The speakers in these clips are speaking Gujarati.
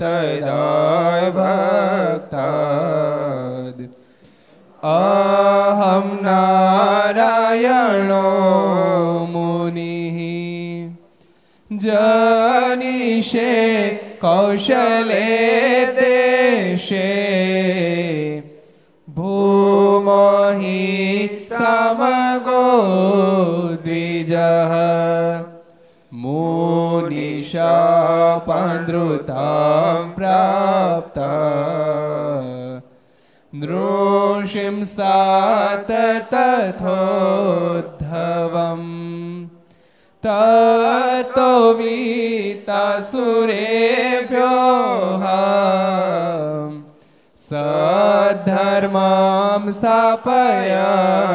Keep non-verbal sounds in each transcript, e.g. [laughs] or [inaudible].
धर्मदेव तदा भक्ताद् अहं नारायणो मुनिः जनिषे कौशले देशे भूमहि समगो द्विजः मुनिशापनृतां प्राप्ता नृषिंसात् तथोद्धवम् ततो वीतासुरेभ्योः सद्धर्मां स्थापयन्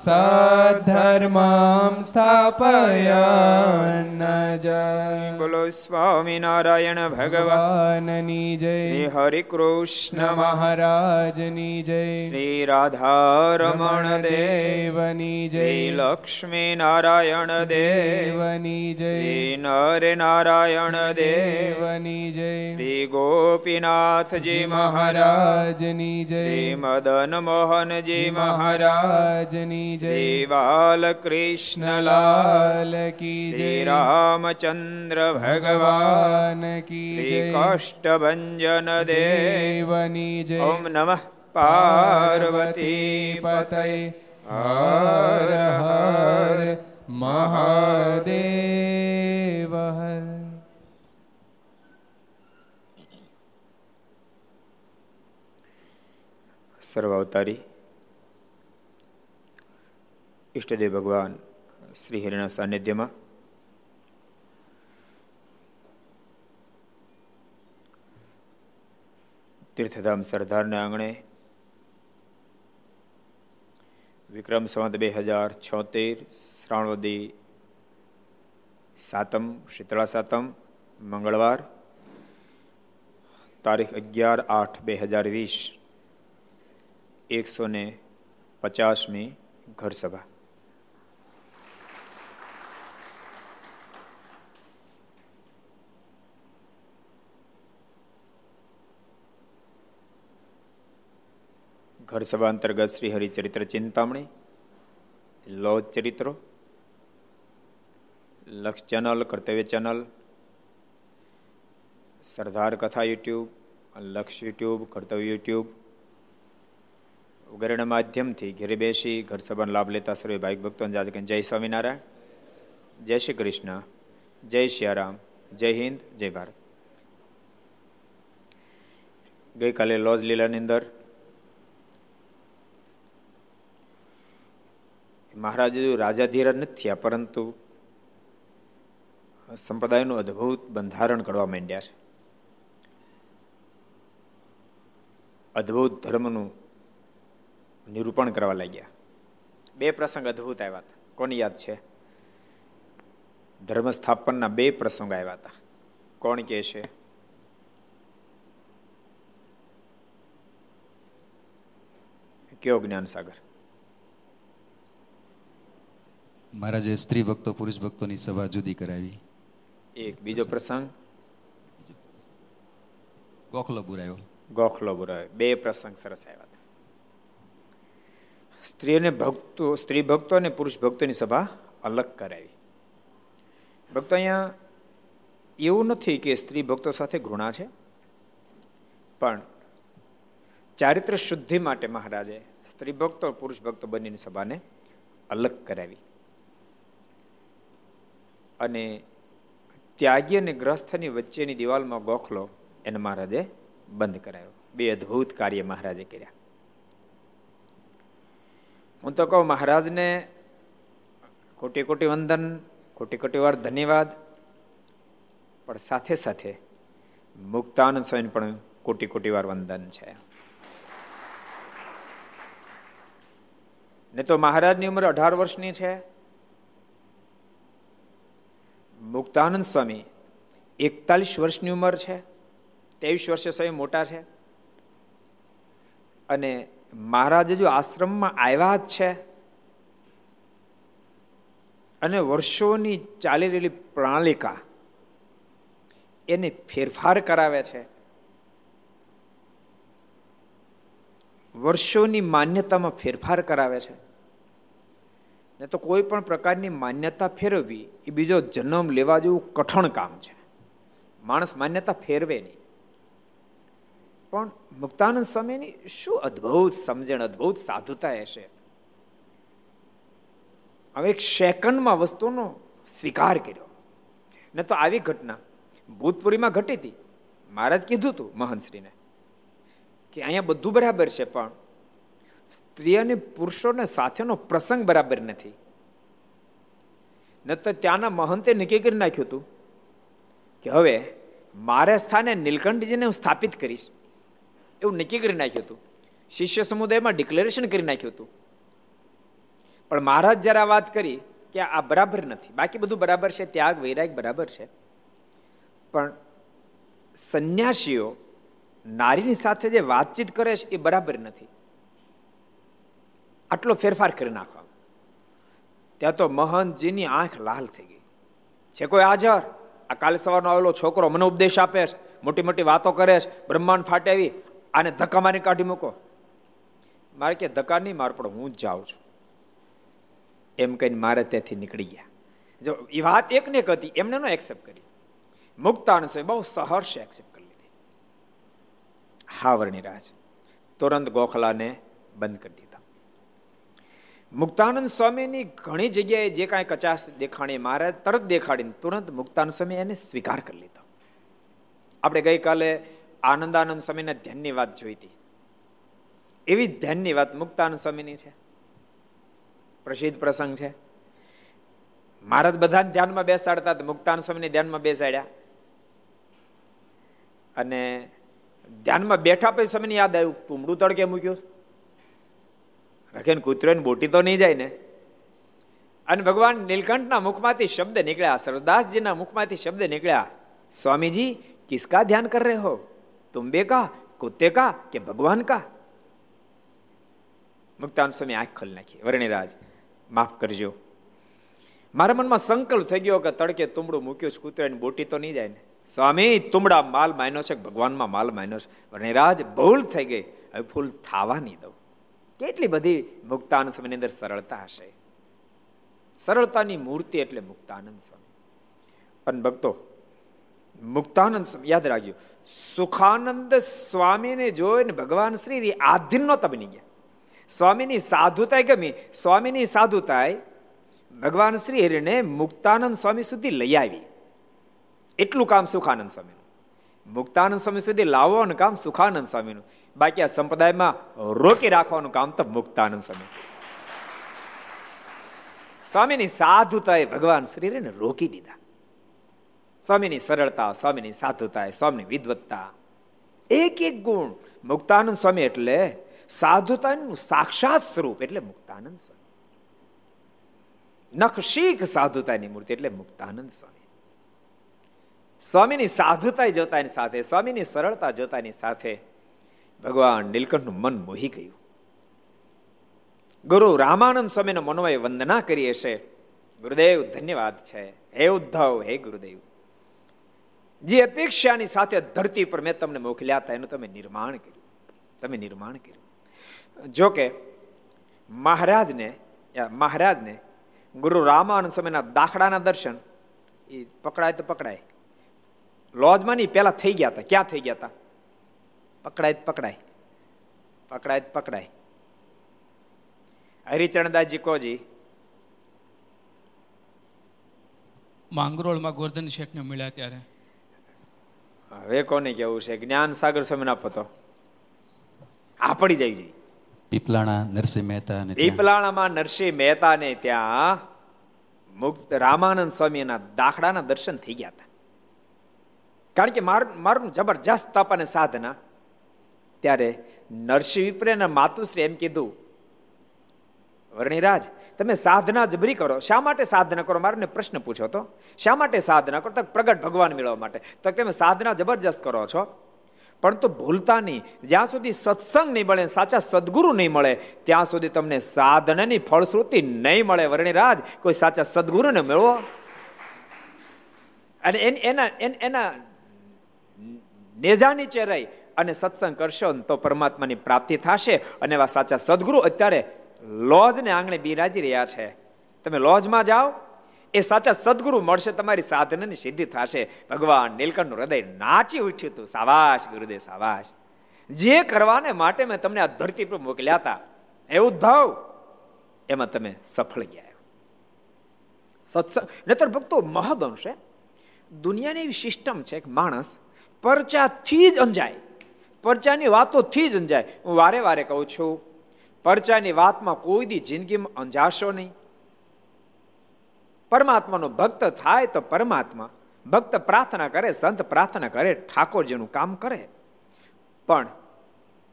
સધર્મમ સ્થાપયન જય બોલો સ્વામિનારાયણ ભગવાનની જય શ્રી હરિ કૃષ્ણ મહારાજની જય શ્રી રાધારમણ દેવની જય લક્ષ્મી નારાયણ દેવની જય શ્રી નર નારાયણ દેવની જય શ્રી ગોપીનાથજી મહારાજની જય મદન મોહનજી મહારાજની જય શ્રી બાલકૃષ્ણલાલ કી શ્રી જય રામચંદ્ર ભગવાન કી શ્રી જય કાષ્ટભંજન દેવ દેવની જય ઓમ નમઃ પાર્વતી પતય હર હર મહાદેવ હર સર્વ અવતારી ઈષ્ટદેવ ભગવાન શ્રી હરિના સાનિધ્યમાં. તીર્થધામ સરદારના આંગણે વિક્રમ સંવત બે હજાર છોતેર, શ્રાવણવદી સાતમ, શીતળા સાતમ, મંગળવાર, તારીખ અગિયાર આઠ બે હજાર વીસ, એકસો ને પચાસમી ઘર ઘર સભા અંતર્ગત શ્રી હરિચરિત્ર ચિંતામણી, લોજ ચરિત્રો, લક્ષ ચેનલ, કર્તવ્ય ચેનલ, સરદાર કથા યુટ્યુબ, લક્ષ યુટ્યુબ, કર્તવ્ય યુટ્યુબ વગેરેના માધ્યમથી ઘેરે બેસી ઘર સભાનો લાભ લેતા સર્વે ભાઈક ભક્તોને જાત જય સ્વામિનારાયણ, જય શ્રી કૃષ્ણ, જય સિયારામ જય હિન્દ, જય ભારત. ગઈકાલે લોજ લીલાની અંદર મહારાજ રાજાધીરા નથી થયા, પરંતુ સંપ્રદાયનું અદ્ભુત બંધારણ કરવા માંડ્યા છે. અદ્ભુત ધર્મનું નિરૂપણ કરવા લાગ્યા. બે પ્રસંગ અદ્ભુત આવ્યા હતા. કોની યાદ છે? ધર્મ સ્થાપનના બે પ્રસંગ આવ્યા હતા. કોણ કે છે? કયો જ્ઞાન સાગર મહારાજે સ્ત્રી ભક્તો પુરુષ ભક્તોની સભા જુદી કરાવી. એક બીજો પ્રસંગ? ગોખલો બુરાયો. ગોખલો બુરાયો. બે પ્રસંગ સરસ આવ્યા હતા. સ્ત્રી અને ભક્તો સ્ત્રી ભક્તો અને પુરુષ ભક્તોની સભા અલગ કરાવી. ભક્તો અહીંયા એવું નથી કે સ્ત્રી ભક્તો સાથે ઘૃણા છે. પણ ચારિત્ર શુદ્ધિ માટે મહારાજે સ્ત્રી ભક્તો પુરુષ ભક્તો બંનેની સભાને અલગ કરાવી. અને ત્યાગી અને ગ્રસ્થની વચ્ચેની દિવાલમાં ગોખલો એને મહારાજે બંધ કરાયો. બે અદ્ભુત કાર્ય મહારાજે કર્યા. હું તો કહું મહારાજને કોટી કોટી વંદન, કોટી કોટી વાર ધન્યવાદ. પણ સાથે સાથે મુક્તાનંદ સ્વામી પણ કોટી કોટી વાર વંદન છે. ને તો મહારાજની ઉંમર અઢાર વર્ષની છે. મુક્તાનંદ સ્વામી એકતાલીસ વર્ષની ઉંમર છે, ત્રેવીસ વર્ષે સ્વામી મોટા છે. અને મહારાજ જો આશ્રમમાં આવ્યા જ છે અને વર્ષોની ચાલી રહેલી પ્રણાલિકા એને ફેરફાર કરાવે છે, વર્ષોની માન્યતામાં ફેરફાર કરાવે છે. ને તો કોઈ પણ પ્રકારની માન્યતા ફેરવવી એ બીજો જન્મ લેવા જેવું કઠણ કામ છે. માણસ માન્યતા ફેરવે નહીં. પણ મુક્તાનંદ સ્વામીની શું અદ્ભુત સમજણ, અદ્ભુત સાધુતા હશે? હવે એક સેકન્ડમાં વસ્તુનો સ્વીકાર કર્યો. ને તો આવી ઘટના ભૂતપુરીમાં ઘટી હતી. મહારાજ કીધું હતું મહંતશ્રીને કે અહીંયા બધું બરાબર છે, પણ સ્ત્રી અને પુરુષોને સાથેનો પ્રસંગ બરાબર નથી. ન તો ત્યાંના મહંતે નક્કી કરી નાખ્યું હતું કે હવે મારે સ્થાને નીલકંઠજીને હું સ્થાપિત કરીશ. એવું નક્કી કરી નાખ્યું હતું. શિષ્ય સમુદાયમાં ડિક્લેરેશન કરી નાખ્યું હતું. પણ મહારાજ જરા વાત કરી કે આ બરાબર નથી. બાકી બધું બરાબર છે, ત્યાગ, વૈરાગ બરાબર છે. પણ સંન્યાસીઓ નારીની સાથે જે વાતચીત કરે છે એ બરાબર નથી. આટલો ફેરફાર કરી નાખવા ત્યાં તો મહંતજીની આંખ લાલ થઈ ગઈ. છે કોઈ હાજર? આ કાલે સવારનો આવેલો છોકરો મને ઉપદેશ આપે મોટી મોટી વાતો કરે છે, બ્રહ્માંડ ફાટે આવી આને ધક્કા મારી કાઢી મૂકો. મારે કે ધક્કા નહીં માર, પણ હું જ જાઉં છું. એમ કહીને મારે ત્યાંથી નીકળી ગયા. જો એ વાત એક ને એક હતી, એમને નો એક્સેપ્ટ કરી. મુક્તાન છે બહુ સહર્ષ એક્સેપ્ટ કરી લીધી. હા વર્ણિરાજ તુરંત ગોખલાને બંધ કરી દીધા. મુક્તાનંદ સ્વામીની ઘણી જગ્યાએ જે કાંઈ કચાશ દેખાણી મારે તરત દેખાડીને તુરંત મુક્તાનંદ સ્વામી એને સ્વીકાર કરી લીધો. આપણે ગઈકાલે આનંદાનંદ સ્વામીના ધ્યાનની વાત જોઈ હતી. એવી ધ્યાનની વાત મુક્તાનંદ સ્વામીની છે. પ્રસિદ્ધ પ્રસંગ છે. મહારાજ બધા ધ્યાનમાં બેસાડતા મુક્તાનંદ સ્વામીને ધ્યાનમાં બેસાડ્યા. અને ધ્યાનમાં બેઠા પછી સ્વામીને યાદ આવ્યું ટુમડું તડકે મૂક્યું રખેન કૂતરો બોટી તો નહીં જાય ને? અને ભગવાન નીલકંઠના મુખમાંથી શબ્દ નીકળ્યા, સરદાસજીના મુખમાંથી શબ્દ નીકળ્યા, સ્વામીજી, કિસકા ધ્યાન કર રહે હો? તુંબે કા, કુત્તે કા કે ભગવાન કા? મુક્તાન સ્વામી આંખ ખોલી નાખી. વર્ણિરાજ, માફ કરજો. મારા મનમાં સંકલ્પ થઈ ગયો કે તડકે તુંબડું મૂક્યું છે, કૂતરાની બોટી તો નહીં જાય ને? સ્વામી, તુંબડા માલ માન્યો છે ભગવાનમાં માલ માન્યો છે? વર્ણિરાજ, ભૂલ થઈ ગઈ. હવે ભૂલ થવા નહીં દઉં. કેટલી બધી મુક્તાનંદ સ્વામીની અંદર સરળતા હશે? સરળતાની મૂર્તિ એટલે મુક્તાનંદ સ્વામી. અને ભક્તો, મુક્તાનંદ સ્વામી, યાદ રાખજો, સુખાનંદ સ્વામીને જોઈને ભગવાન શ્રી આધીન નહોતા બની ગયા. સ્વામીની સાધુતાએ ગમી, સ્વામીની સાધુતાએ ભગવાન શ્રી હરિને મુક્તાનંદ સ્વામી સુધી લઈ આવી. એટલું કામ સુખાનંદ સ્વામીનું. મુક્તાનંદ સ્વામી સુધી લાવવાનું કામ સુખાનંદ સ્વામીનું. બાકી આ સંપ્રદાયમાં રોકી રાખવાનું કામ તો મુક્તાનંદ સ્વામી. સ્વામીની સાધુતાએ ભગવાન શ્રીને રોકી દીધા. સ્વામીની સરળતા, સ્વામીની સાધુતા સ્વામીની વિદવત્તા. એક એક ગુણ મુક્તાનંદ સ્વામી એટલે સાધુતાનું સાક્ષાત સ્વરૂપ એટલે મુક્તાનંદ સ્વામી. નખશીખ સાધુતાની મૂર્તિ એટલે મુક્તાનંદ સ્વામી. સ્વામીની સાધુતા જોતાની સાથે, સ્વામીની સરળતા જોતાની સાથે ભગવાન નીલકંઠનું મન મોહી ગયું. ગુરુ રામાનંદ સ્વામીને મનોમય વંદના કરી હશે ગુરુદેવ, ધન્યવાદ છે. હે ઉદ્ધવ, હે ગુરુદેવ. જે અપેક્ષાની સાથે ધરતી પર મેં તમને મોકલ્યા હતા, એનું તમે નિર્માણ કર્યું. તમે નિર્માણ કર્યું. જોકે મહારાજને મહારાજને ગુરુ રામાનંદ સ્વામીના દાખલાના દર્શન એ પકડાય તો પકડાય. લોજમાં નહીં પેલા થઈ ગયા હતા. ક્યાં થઈ ગયા હતા? પકડાય પકડાય. પકડાય પકડાય. હરિચરણદાસજી કોજી માંગરોળમાં ગોરધન શેઠને મળ્યા ત્યારે. હવે કોને કેવું છે? જ્ઞાન સાગર સ્વામી ના પતો આ પડી જાય છે. પીપલાણા નરસિંહ મહેતા પીપલાણામાં નરસિંહ મહેતા ને ત્યાં મુક્ત રામાનંદ સ્વામીના દાખલાના દર્શન થઈ ગયા હતા. કારણ કે મારું મારું જબરજસ્ત તપ અને સાધના ત્યારે નરસિંહ વિપ્રેના માતુશ્રી એમ કીધું, વર્ણિરાજ, તમે સાધના જબરી કરો. શા માટે સાધના કરો? મારે પ્રશ્ન પૂછો તો શા માટે સાધના કરો? તો પ્રગટ ભગવાન મેળવવા માટે. તો તમે સાધના જબરજસ્ત કરો છો? પરંતુ ભૂલતા નહીં. જ્યાં સુધી સત્સંગ નહીં મળે, સાચા સદગુરુ નહીં મળે, ત્યાં સુધી તમને સાધનાની ફળશ્રુતિ નહીં મળે, વર્ણિરાજ. કોઈ સાચા સદગુરુને મેળવો. અને એના એના નેજા નીચે રહી અને સત્સંગ કરશો તો પરમાત્માની પ્રાપ્તિ થશે અને એવા સાચા સદગુરુ અત્યારે લોજને આંગણે બિરાજી રહ્યા છે. તમે લોજમાં જાઓ, એ સાચા સદગુરુ મળશે, તમારી સાધનાની સિદ્ધિ થશે. ભગવાન નીલકંઠનું હૃદય નાચી ઉઠ્યું હતું. સાવાશ ગુરુદેવ સાવાશ જે કરવાને માટે મેં તમને આ ધરતી પર મોકલ્યા હતા એ ઉદ્ધવ એમાં તમે સફળ ગયા. સત્સંગ નતર ભક્તો મહદંશે દુનિયાની એવી સિસ્ટમ છે કે માણસ પરચાથી જ અંજાય. પરચાની વાતોથી જ અંજાય. હું વારે વારે કહું છું, પરચાની વાતમાં કોઈ દી જિંદગીમાં અંજાશો નહીં. પરમાત્માનો ભક્ત થાય તો પરમાત્મા, ભક્ત પ્રાર્થના કરે, સંત પ્રાર્થના કરે, ઠાકોરજીનું કામ કરે. પણ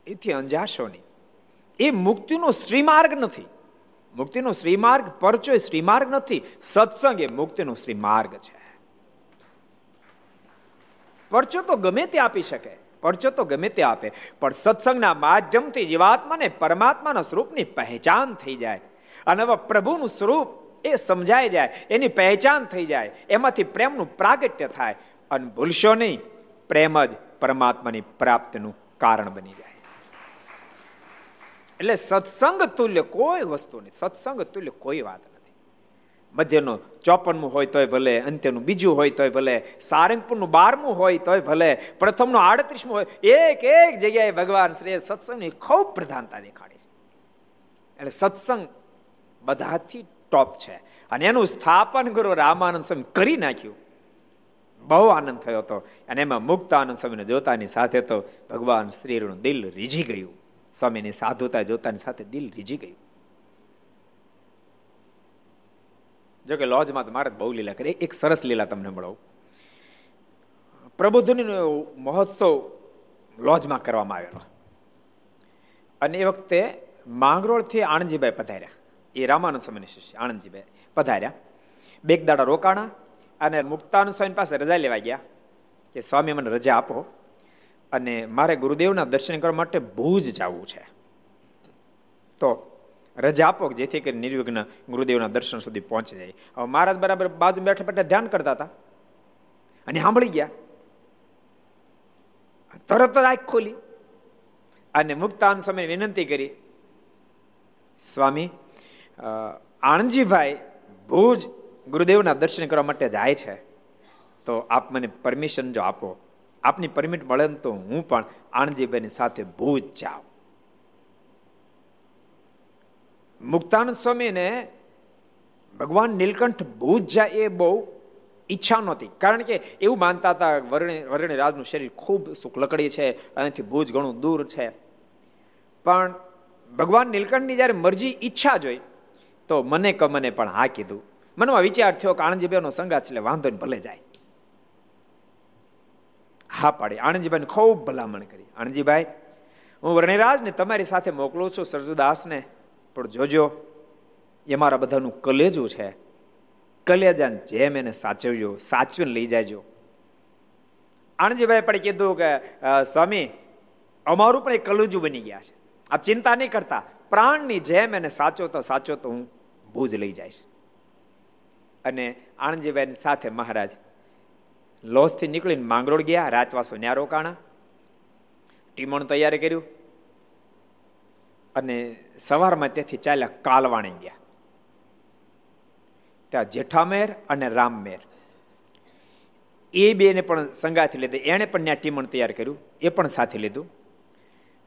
એથી અંજાશો નહીં. એ મુક્તિનો શ્રીમાર્ગ નથી. મુક્તિનો શ્રીમાર્ગ પરચો એ શ્રીમાર્ગ નથી. સત્સંગ એ મુક્તિનો શ્રીમાર્ગ છે. પરચો તો ગમે તે આપી શકે. પરચો તો ગમે તે આપે. પણ સત્સંગના માધ્યમથી જીવાત્માને પરમાત્માના સ્વરૂપની પહેચાન થઈ જાય. અને હવે પ્રભુનું સ્વરૂપ એ સમજાઈ જાય, એની પહેચાન થઈ જાય. એમાંથી પ્રેમનું પ્રાગટ્ય થાય. અને ભૂલશો નહીં, પ્રેમ જ પરમાત્માની પ્રાપ્તિનું કારણ બની જાય. એટલે સત્સંગ તુલ્ય કોઈ વસ્તુ નહીં. સત્સંગ તુલ્ય કોઈ વાત નથી મધ્યનો ચોપનમું હોય તોય ભલે, અંત્યનું બીજું હોય તોય ભલે, સારંગપુરનું બારમું હોય તોય ભલે, પ્રથમનું આડત્રીસમું હોય, એક એક જગ્યાએ ભગવાન શ્રી સત્સંગની ખૂબ પ્રધાનતા દેખાડે છે. એટલે સત્સંગ બધાથી ટોપ છે. અને એનું સ્થાપન ગુરુ રામાનંદ સ્વામી કરી નાખ્યું. બહુ આનંદ થયો હતો. અને એમાં મુક્ત આનંદ સ્વામીને જોતાની સાથે તો ભગવાન શ્રીનું દિલ રીઝી ગયું. સ્વામીની સાધુતા જોતાની સાથે દિલ રીઝી ગયું. જો કે લોજમાં તો મારે બહુ લીલા કરી. એક સરસ લીલા તમને મળાવું પ્રબોધનીનો મહોત્સવ લોજમાં કરવામાં આવેલો. અને એ વખતે માંગરોળથી આણંદજીભાઈ પધાર્યા. એ રામાનંદ સ્વામીની શિષ્ય આણંદજીભાઈ પધાર્યા. બે દાડા રોકાણા અને મુક્તાનંદ સ્વામી પાસે રજા લેવા ગયા કે, સ્વામી, મને રજા આપો. અને મારે ગુરુદેવના દર્શન કરવા માટે ભુજ જવું છે. તો રજા આપો જેથી કરી નિર્વિઘ્ન ગુરુદેવના દર્શન સુધી પહોંચી જાય. હવે મહારાજ બરાબર બાજુ બેઠા બેઠા ધ્યાન કરતા હતા. અને સાંભળી ગયા. તરત જ આંખ ખોલી. અને મુક્તાન સ્વામી વિનંતી કરી. સ્વામી આણંદજીભાઈ ભુજ ગુરુદેવના દર્શન કરવા માટે જાય છે. તો આપ મને પરમિશન જો આપો. આપની પરમિટ મળે તો હું પણ આણંદજીભાઈની સાથે ભુજ જાઉં. મુક્તાનંદ સ્વામીને ભગવાન નીલકંઠ ભૂત જાય એ બહુ ઈચ્છા નહોતી. કારણ કે એવું માનતા હતા વરણી વરણી રાજનું શરીર ખૂબ શુક્લકડી છે એનાથી ભૂજ ઘણું દૂર છે. પણ ભગવાન નીલકંઠની જ્યારે મરજી ઈચ્છા જોઈ તો મને કમને પણ હા કીધું. મનમાં વિચાર થયો કે આણંદજીભાઈનો સંગાત એટલે વાંધો ને ભલે જાય. હા પાડી. આણંદજીભાઈને ખૂબ ભલામણ કરી. આણંદજીભાઈ હું વર્ણિરાજને તમારી સાથે મોકલું છું સરજુદાસને પણ જોજો, એ મારા બધાનું કલેજું છે. કલેજાને જેમ એને સાચવજો, સાચવીને લઈ જાયજો આણજીભાઈ પણ કીધું કે સ્વામી, અમારું પણ એ કલેજું બની ગયા છે. આપ ચિંતા નહીં કરતા. પ્રાણની જેમ એને સાચો તો સાચો તો હું ભૂજ લઈ જઈશ. અને આણજીભાઈની સાથે મહારાજ લોસથી નીકળીને માંગરોળ ગયા, રાતવાસો ન્યારો કાણા. ટીમણ તૈયાર કર્યું. અને સવારમાં ત્યાંથી ચાલ્યા કાલવાણી ગયા. ત્યાં જેઠામેર અને રામમેર. એ બેને પણ સંગાથી લીધી. એણે પણ ત્યાં ટીમણ તૈયાર કર્યું. એ પણ સાથે લીધું.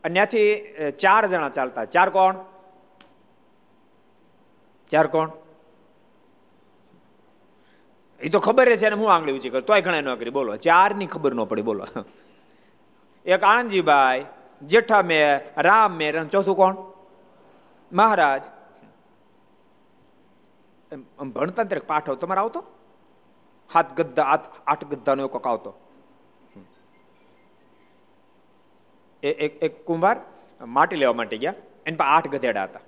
અને ત્યાંથી ચાર જણા ચાલતા. ચાર કોણ? ચાર કોણ? એ તો ખબર છે હું આંગળી ઊંચી કરું. તોય ઘણા ન કરી. બોલો. ચારની ખબર ન પડી. બોલો. [laughs] એક આણંદજીભાઈ જેઠા મેર રામ મેર અને ચોથું કોણ? મહારાજ. ભણતા ત્યારે પાઠ. આવતો તમારે આવતો? હાથ ગદ્દા આઠ ગદ્દાનો કોક આવતો. એક એક કુંભાર માટી લેવા માટે ગયા. એની પાસે આઠ ગધેડા હતા.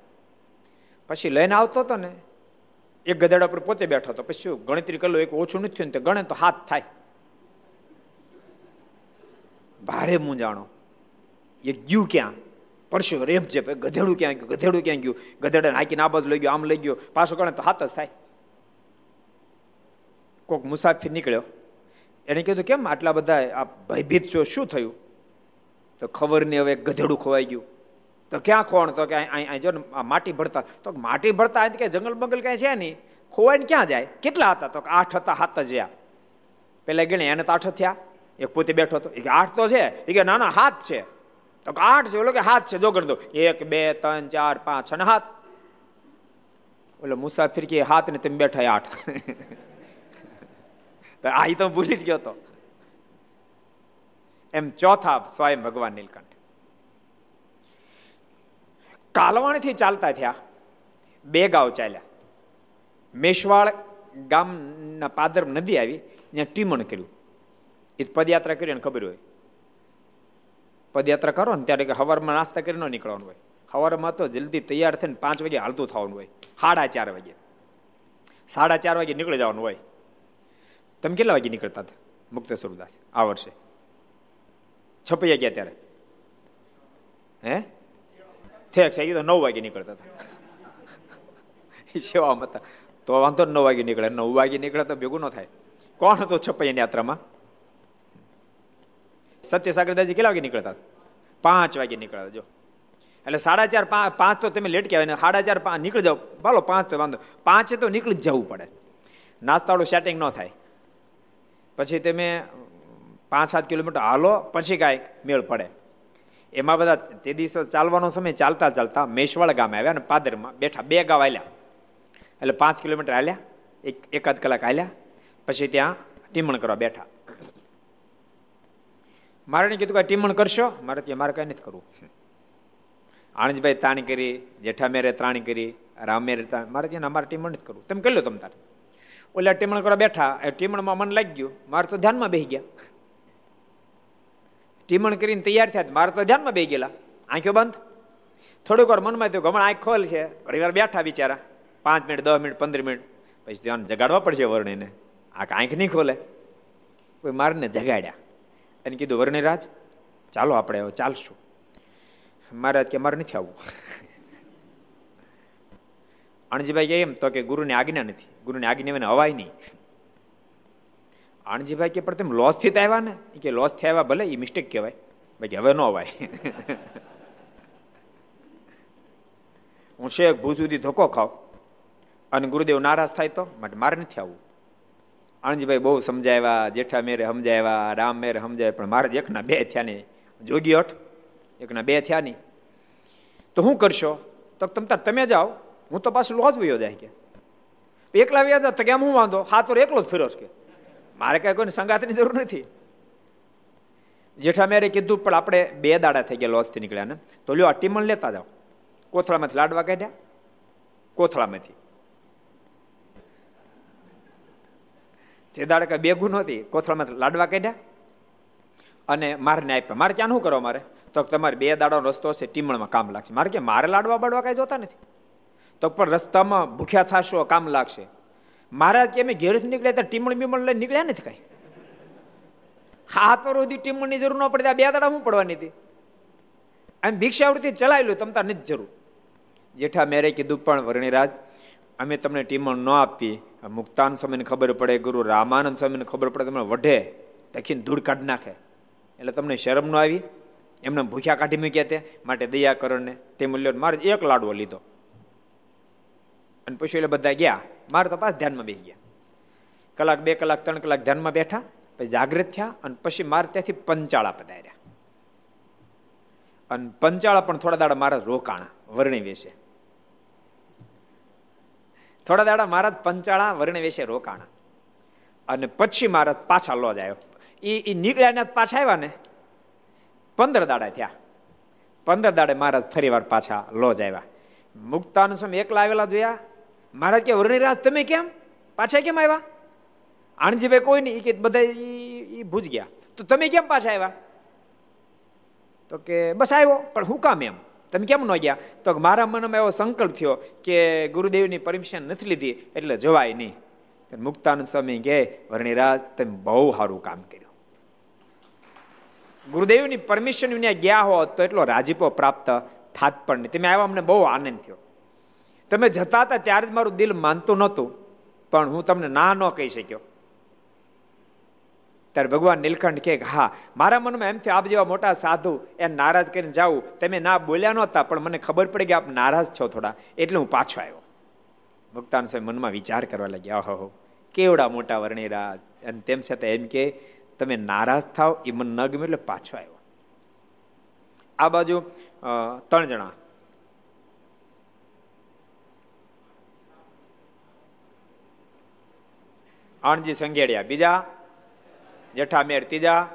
પછી લઈને આવતો હતો ને, એક ગધેડા પર પોતે બેઠો હતો. પછી શું, ગણતરી કરલો એક ઓછું નથી થયું ને ગણે તો હાથ થાય. ભારે મૂંઝાણો. એ ગયું ક્યાં? પરશુ રેપ છે ગધેડું ક્યાં ગયું, ગધેડું ક્યાં ગયું? ગધેડા હાકીને આ બાજુ લઈ ગયો, આમ લઈ ગયો. પાછો ગણે તો હાથ જ થાય. કોઈક મુસાફિર નીકળ્યો. એને કીધું, કેમ આટલા બધા આ ભયભીત છો? શું થયું? તો ખબર નહીં, હવે ગધેડું ખોવાઈ ગયું. તો ક્યાં ખોણ તો કે અહીં જો ને માટી ભરતા. તો માટી ભરતા કે જંગલ બંગલ કાંઈ છે નહીં. ખોવાઈને ક્યાં જાય? કેટલા હતા? તો આઠ હતા, હાથ જ જ્યાં પેલા ગણે એને તો આઠ થયા. એક પોતે બેઠો હતો. એ આઠ તો છે. એ કે ના ના, હાથ છે. તો આઠ છે, ઓલો કે હાથ છે, જો ગણ દો. એક, બે, ત્રણ, ચાર, પાંચ અને હાથ ઓલો મુસાફિર કે હાથ ને તમે બેઠા આઠ. આ તો ભૂલી જ ગયો તો. એમ ચોથા સ્વયં ભગવાન નીલકંઠ. કાલવાણીથી ચાલતા થયા. બે ગાવ ચાલ્યા. મેશવાળ ગામના પાદર નદી આવી, ત્યાં ટીમણ કર્યું. એ પદયાત્રા કરી અને ખબર હોય. પદયાત્રા કરો ને ત્યારે હવારમાં નાસ્તા કરીને નીકળવાનું હોય. હવારમાં તો જલ્દી તૈયાર થઈને પાંચ વાગે હાલતું થવાનું હોય. સાડા ચાર વાગે. સાડા ચાર વાગે નીકળી જવાનું હોય. તમે કેટલા વાગે નીકળતા હતા? મુક્ત સ્વરૂપદાસ આ વર્ષે. છપૈયા ગયા ત્યારે. હે? ઠેક છે તો નવ વાગે નીકળતા હતા. સેવામાં હતા. તો વાંધો નવ વાગે નીકળે. નવ વાગે નીકળે તો ભેગું ન થાય. કોણ હતો છપૈયાની યાત્રામાં? સત્યસાગર દાજી કેટલા વાગે નીકળતા? પાંચ વાગે નીકળતા, જો. એટલે સાડા ચાર પાંચ તો તમે લેટ કહેવાય ને સાડા ચાર પાંચ નીકળી જાઓ. ભાલો પાંચ તો વાંધો. પાંચે તો નીકળી જ જવું પડે. નાસ્તાવાળું સેટિંગ ન થાય. પછી તમે પાંચ સાત કિલોમીટર હાલો, પછી કાંઈક મેળ પડે. એમાં બધા તે દિવસો ચાલવાનો સમય ચાલતા ચાલતા મેશવાળ ગામે આવ્યા અને પાદરમાં બેઠા, બે ગાવ આવ્યા એટલે પાંચ કિલોમીટર હાલ્યા, એક, એકાદ કલાક હાલ્યા, પછી ત્યાં ટીમણ કરવા બેઠા. મારે કીધું કે ટીમણ કરશો? મારે ત્યાં મારે કઈ નથી કરવું. આણંદભાઈ તાણી કરી, જેઠા મેરે ત્રાણી કરી, રામ મેરે મારે ત્યાં અમારે ટીમણ નથી કરવું. તમે કરી લો તમે તારે? ઓલા ટીમણ કરવા બેઠા, એ ટીમણમાં મન લાગી ગયું. મારે તો ધ્યાનમાં બેસી ગયા. ટીમણ કરીને તૈયાર થયા મારે તો ધ્યાનમાં બે ગયેલા. આંખો બંધ. થોડીક વાર મનમાં થયું ગમણ આંખ ખોલ છે. ઘણી વાર બેઠા બિચારા. પાંચ મિનિટ, દસ મિનિટ, પંદર મિનિટ. પછી ધ્યાન જગાડવા પડશે વર્ણીને. આ આંખ નહીં ખોલે. કોઈ મારને જગાડ્યા. એને કીધું, વર્ણિરાજ, ચાલો આપણે હવે ચાલશું. મહારાજ કે, મારે નથી આવવું. અણજીભાઈ કે એમ તો કે ગુરુની આજ્ઞા નથી. ગુરુની આજ્ઞા એને હવાય નહીં. અણજીભાઈ કે, પણ તેમ લોસથી આવ્યા ને? કે લોસથી આવ્યા ભલે એ મિસ્ટેક કહેવાય. બાકી હવે ન અવાય હું શેખ ભૂ સુધી ધોકો ખાવ અને ગુરુદેવ નારાજ થાય તો? માટે મારે નથી આવવું. આણજીભાઈ બહુ સમજાવ્યા જેઠા મેરે સમજાવ્યા રામ મેરે સમજાવ્યા પણ મારે એકના બે થયા નહીં. જોગી અઠ એકના બે થયા નહીં. તો શું કરશો? તો તમ તાર તમે જાઓ, હું તો પાછું લોજ વયો જાય કે. એકલા વ્યાજ તો કેમ હું વાંધો? હાથ પર એકલો જ ફેરો કે. મારે કાંઈ કોઈને સંગાતની જરૂર નથી. જેઠા મેરે કીધું, પણ આપણે બે દાડા થઈ ગયા લોજથી નીકળ્યા ને. તો લ્યો આ ટીમણ લેતા જાઓ. કોથળામાંથી લાડવા કાઢ્યા, કોથળામાંથી. તે દાડે કઈ બેગું નહોતી, કોથળામાં લાડવા કાઢ્યા અને મારને આપ્યા. મારે ક્યાં શું કરો મારે? તો તમારે બે દાડાનો રસ્તો છે, ટીમણમાં કામ લાગશે. મારે કે મારે લાડવા બાડવા કાંઈ જોતા નથી? તો પણ રસ્તામાં ભૂખ્યા થશો, કામ લાગશે. મહારાજ કે અમે ઘેરથી નીકળ્યા ત્યાં ટીમણ બીમણ લઈને નીકળ્યા નથી કાંઈ? તો રોધી ટીમણની જરૂર ન પડે બે દાડા શું પડવાની હતી? એમ ભિક્ષાવૃત્તિ ચલાવેલું તમ તાર નથી જરૂર. જેઠા મેરે કીધું પણ, વર્ણિરાજ, અમે તમને ટીમણ ન આપી મુક્તાન સ્વામીને ખબર પડે, ગુરુ રામાનંદ સ્વામીને ખબર પડે, તમને વઢે, તખીને ધૂળ કાઢી નાખે. એટલે તમને શરમ ન આવી? એમને ભૂખ્યા કાઢી મૂક્યા તે, માટે દયા કરણને તે મૂલ્યો મારે એક લાડવો લીધો. અને પછી એટલે બધા ગયા. મારે તો પાસ ધ્યાનમાં બેસી ગયા. કલાક, બે કલાક, ત્રણ કલાક ધ્યાનમાં બેઠા, પછી જાગૃત થયા, અને પછી મારે ત્યાંથી પંચાળા પધાર્યા. અને પંચાળા પણ થોડા દાડા મારા રોકાણા, વર્ણી વેશે. થોડા દાડા મહારાજ પંચાળા વર્ણ વેશે રોકાણા. અને પછી મહારાજ પાછા લોજ આવ્યો એ એ નીકળ્યા ને પાછા આવ્યા ને? પંદર દાડા થયા. પંદર દાડે મહારાજ ફરી વાર પાછા લોજ આવ્યા મુક્તાનુ સ્વામી એકલા આવેલા જોયા? મહારાજ કે, વર્ણિરાજ, તમે કેમ? પાછા કેમ આવ્યા આણજીભાઈ કોઈ નહીં. કે, બધા એ ભૂજ ગયા. તો તમે કેમ પાછા આવ્યા તો કે, બસ આવ્યો પણ હું કામ એમ? તમે કેમ ન ગયા? તો મારા મનમાં એવો સંકલ્પ થયો કે ગુરુદેવની પરમિશન નથી લીધી, એટલે જવાય નહીં. મુક્તાનંદ સ્વામી કહે વર્ણિરાજ તમે બહુ સારું કામ કર્યું. ગુરુદેવની પરમિશન વિના ગયા હોત તો એટલો રાજીપો પ્રાપ્ત થાત પણ નહીં. તમે આવ્યા અમને બહુ આનંદ થયો. તમે જતા હતા ત્યારે જ મારું દિલ માનતું નહોતું, પણ હું તમને ના ન કહી શક્યો. ત્યારે ભગવાન નીલકંઠ કે, હા, મારા મનમાં એમ થયું, આપ જેવા મોટા સાધુ એ નારાજ કરીને જાઉં, તમે ના બોલ્યા નહોતા, પણ મને ખબર પડી કે આપ નારાજ છો થોડા, એટલે હું પાછો આવ્યો. ભક્તાન સાહેબ મનમાં વિચાર કરવા લાગ્યા હો, કેવડા મોટા વર્ણિરાજ. અને તેમ છતાં એમ કે, તમે નારાજ થાવ એ મને ન ગમે એટલે પાછો આવ્યો. આ બાજુ ત્રણ જણા. આણજી સંઘેડિયા, બીજા. જેઠા મેર ત્રીજા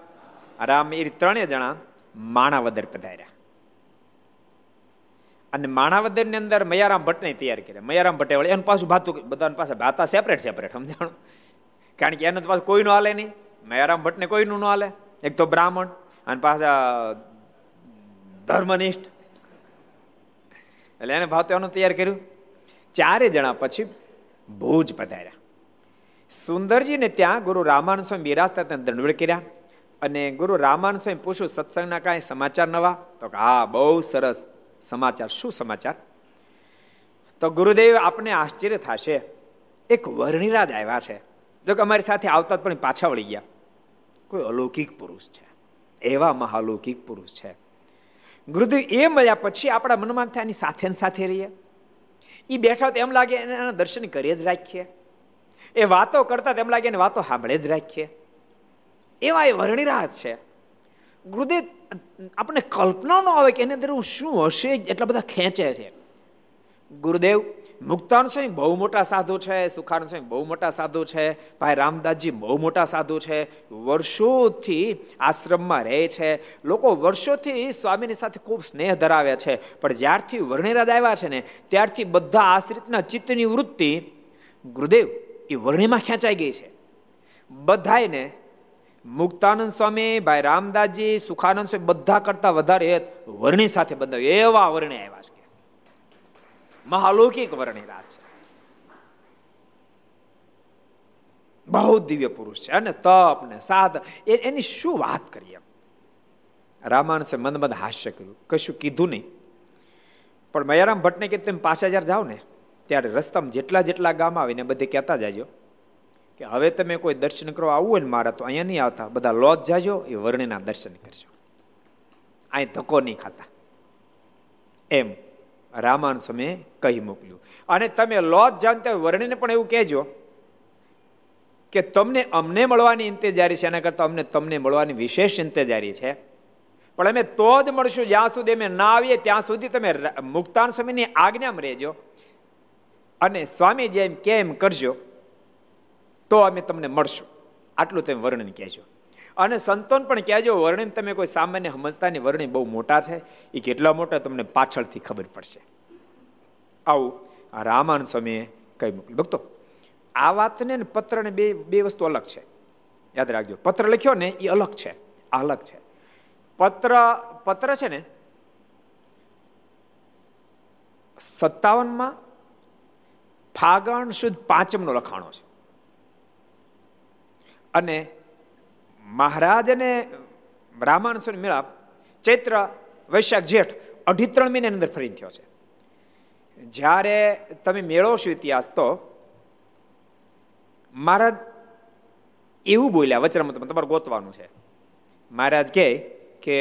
રામ એ ત્રણેય જણા માણાવદર પધાર્યા. અને માણાવદરની અંદર મયારામ ભટ્ટને તૈયાર કર્યા. મયારામ ભટ્ટે વળે એનું પાછું ભાતું બધા પાસે ભાતા સેપરેટ સેપરેટ સમજાણું? કારણ કે એને પાછું કોઈનું હાલે નહીં. મયારામ ભટ્ટને કોઈનું ન હાલે. એક તો બ્રાહ્મણ અને પાછા ધર્મનિષ્ઠ. એટલે એને ભાતો એનું તૈયાર કર્યું. ચારે જણા પછી ભુજ પધાર્યા. સુંદરજીને ત્યાં ગુરુ રામાનંદ સ્વામી બિરાજતા ત્યાં દંડવડ કર્યા. અને ગુરુ રામાનંદ સ્વામી પૂછ્યું, સત્સંગના કાંઈ સમાચાર નવા? તો હા, બહુ સરસ સમાચાર. શું સમાચાર? તો ગુરુદેવ આપને આશ્ચર્ય થશે. એક વર્ણિરાજ આવ્યા છે. જો કે અમારી સાથે આવતા પણ પાછા વળી ગયા. કોઈ અલૌકિક પુરુષ છે. એવા મહાલૌકિક પુરુષ છે. ગુરુદેવ એ મળ્યા પછી આપણા મનમાં થાય એની સાથે સાથે રહીએ. એ બેઠા તો એમ લાગે, એના દર્શન કરીએ જ રાખીએ. એ વાતો કરતા તેમ લાગે ને વાતો સાંભળે જ રાખીએ. એવા એ વર્ણિરાજ છે. ગુરુદેવ આપણે કલ્પના ન આવે કે એની અંદર શું હશે, એટલા બધા ખેંચે છે. ગુરુદેવ, મુક્તાન સ્વામી બહુ મોટા સાધુ છે, સુખાન સ્વામી બહુ મોટા સાધુ છે, ભાઈ રામદાસજી બહુ મોટા સાધુ છે, વર્ષોથી આશ્રમમાં રહે છે. લોકો વર્ષોથી સ્વામીની સાથે ખૂબ સ્નેહ ધરાવે છે. પણ જ્યારથી વર્ણિરાજ આવ્યા છે ને, ત્યારથી બધા આશ્રિતના ચિત્તની વૃત્તિ ગુરુદેવ એ વર્ણિમાં ખેંચાઈ ગઈ છે. બધાને મુક્તાનંદ સ્વામી ભાઈ રામદાસજી, સુખાનંદ સ્વામી બધા કરતા વધારે વર્ણી સાથે બંધાવ્યું એવા વર્ણે આવ્યા છે મહાલૌકિક વર્ણી રાજ છે. બહુ દિવ્ય પુરુષ છે અને તપ ને સાધ એની શું વાત કરીએ રામાનસે મંદ મંદ હાસ્ય કર્યું. કશું કીધું નહીં. પણ મયારામ ભટ્ટને કીધું, તમે પાછા હજાર જાઓ ને ત્યારે રસ્તામાં જેટલા જેટલા ગામ આવીને બધે કહેતા જાજો કે હવે તમે કોઈ દર્શન કરવા આવવું હોય ને મારા, તો અહીંયા નહીં આવતા. બધા લોજ જાજો, એ વર્ણિના દર્શન કરજો. અહીં ધક્કો નહીં ખાતા. એમ રામાન સમયે કહી મોકલ્યું. અને તમે લોજ જાણતા વર્ણિને પણ એવું કહેજો કે તમને અમને મળવાની ઇંતેજારી છે, એના કરતાં અમને તમને મળવાની વિશેષ ઇંતેજારી છે. પણ અમે તો જ મળશું જ્યાં સુધી અમે ના આવીએ, ત્યાં સુધી તમે મુક્તાન સમયની આજ્ઞામાં રહેજો. અને સ્વામી જેમ કેમ કરજો, તો અમે તમને મળશું. આટલું તમે વર્ણન કહેજો. અને સંતોન પણ કહેજો, વર્ણન તમે કોઈ સામાન્ય સમજતાની વર્ણન બહુ મોટા છે એ કેટલા મોટા તમને પાછળથી ખબર પડશે. આવું આ રામાન સ્વામીએ કઈ મોકલ્યું ભક્તો, આ વાતને ને પત્રને બે બે વસ્તુ અલગ છે. યાદ રાખજો, પત્ર લખ્યો ને એ અલગ છે. આ અલગ છે. પત્ર પત્ર છે ને સત્તાવનમાં ફાગણ સુદ પાંચમનો લખાણો છે. અને મહારાજ અને બ્રાહ્મણ મેળાપ ચૈત્ર વૈશાખ જેઠ અઢી ત્રણ મહિના અંદર ફરી થયો છે. જ્યારે તમે મેળવશો ઇતિહાસ તો મહારાજ એવું બોલ્યા વચરામાં તમારે ગોતવાનું છે. મહારાજ કહે કે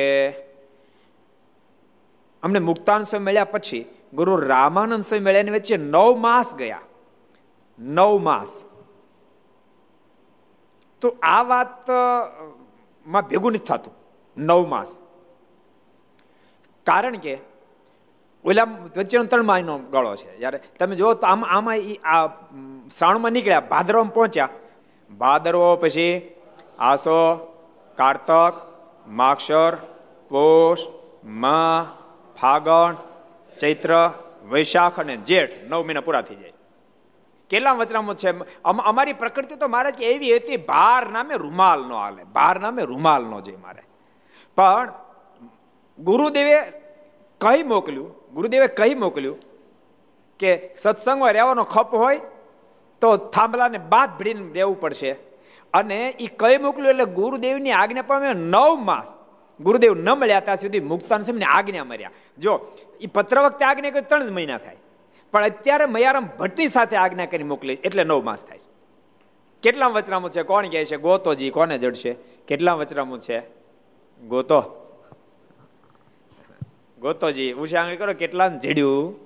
અમને મુક્તાંશ મળ્યા પછી ગુરુ રામાનંદ સ્વામી મળ્યાની વચ્ચે નવ માસ ગયા. નવ માસ. તો આ વાતમાં ભેગું નથી થતું. નવ માસ. કારણ કે, ઓલા વચ્ચેનો ત્રણ મહિનો ગળો છે. જ્યારે તમે જુઓ તો આમાં આમાં આ શ્રાવણમાં નીકળ્યા, ભાદરવામાં પહોંચ્યા. ભાદરવો પછી આસો, કારતક, માક્ષર, પોષ, મા, ફાગણ, ચૈત્ર, વૈશાખ અને જેઠ નવ મહિના પૂરા થઈ જાય. કેટલા વચનામૃત છે? અમારી પ્રકૃતિ તો મારે એવી હતી ભાર નામે રૂમાલ નો હાલે ભાર નામે રૂમાલ નો જોઈએ મારે. પણ ગુરુદેવે કહી મોકલ્યું, ગુરુદેવે કહી મોકલ્યું કે સત્સંગમાં રહેવાનો ખપ હોય તો થાંભલાને બાદ ભીડીને રહેવું પડશે. અને એ કઈ મોકલ્યું એટલે ગુરુદેવની આજ્ઞા પામે નવ માસ ગુરુદેવ ન મળ્યા ત્યાં સુધી મુક્તાન સમયની આજ્ઞા મર્યા. જો એ પત્ર વખતે આજ્ઞા ત્રણ જ મહિના થાય. પણ અત્યારે મયારામ ભટ્ટની સાથે આજ્ઞા કરી મોકલી એટલે નવ માસ થાય છે. કેટલા વચરામું છે? કોણ કહે છે? ગોતોજી કોને જડશે? કેટલા વચરામું છે? ગોતો. ગોતોજી ઉષાંગળી કરો. કેટલા જડ્યું?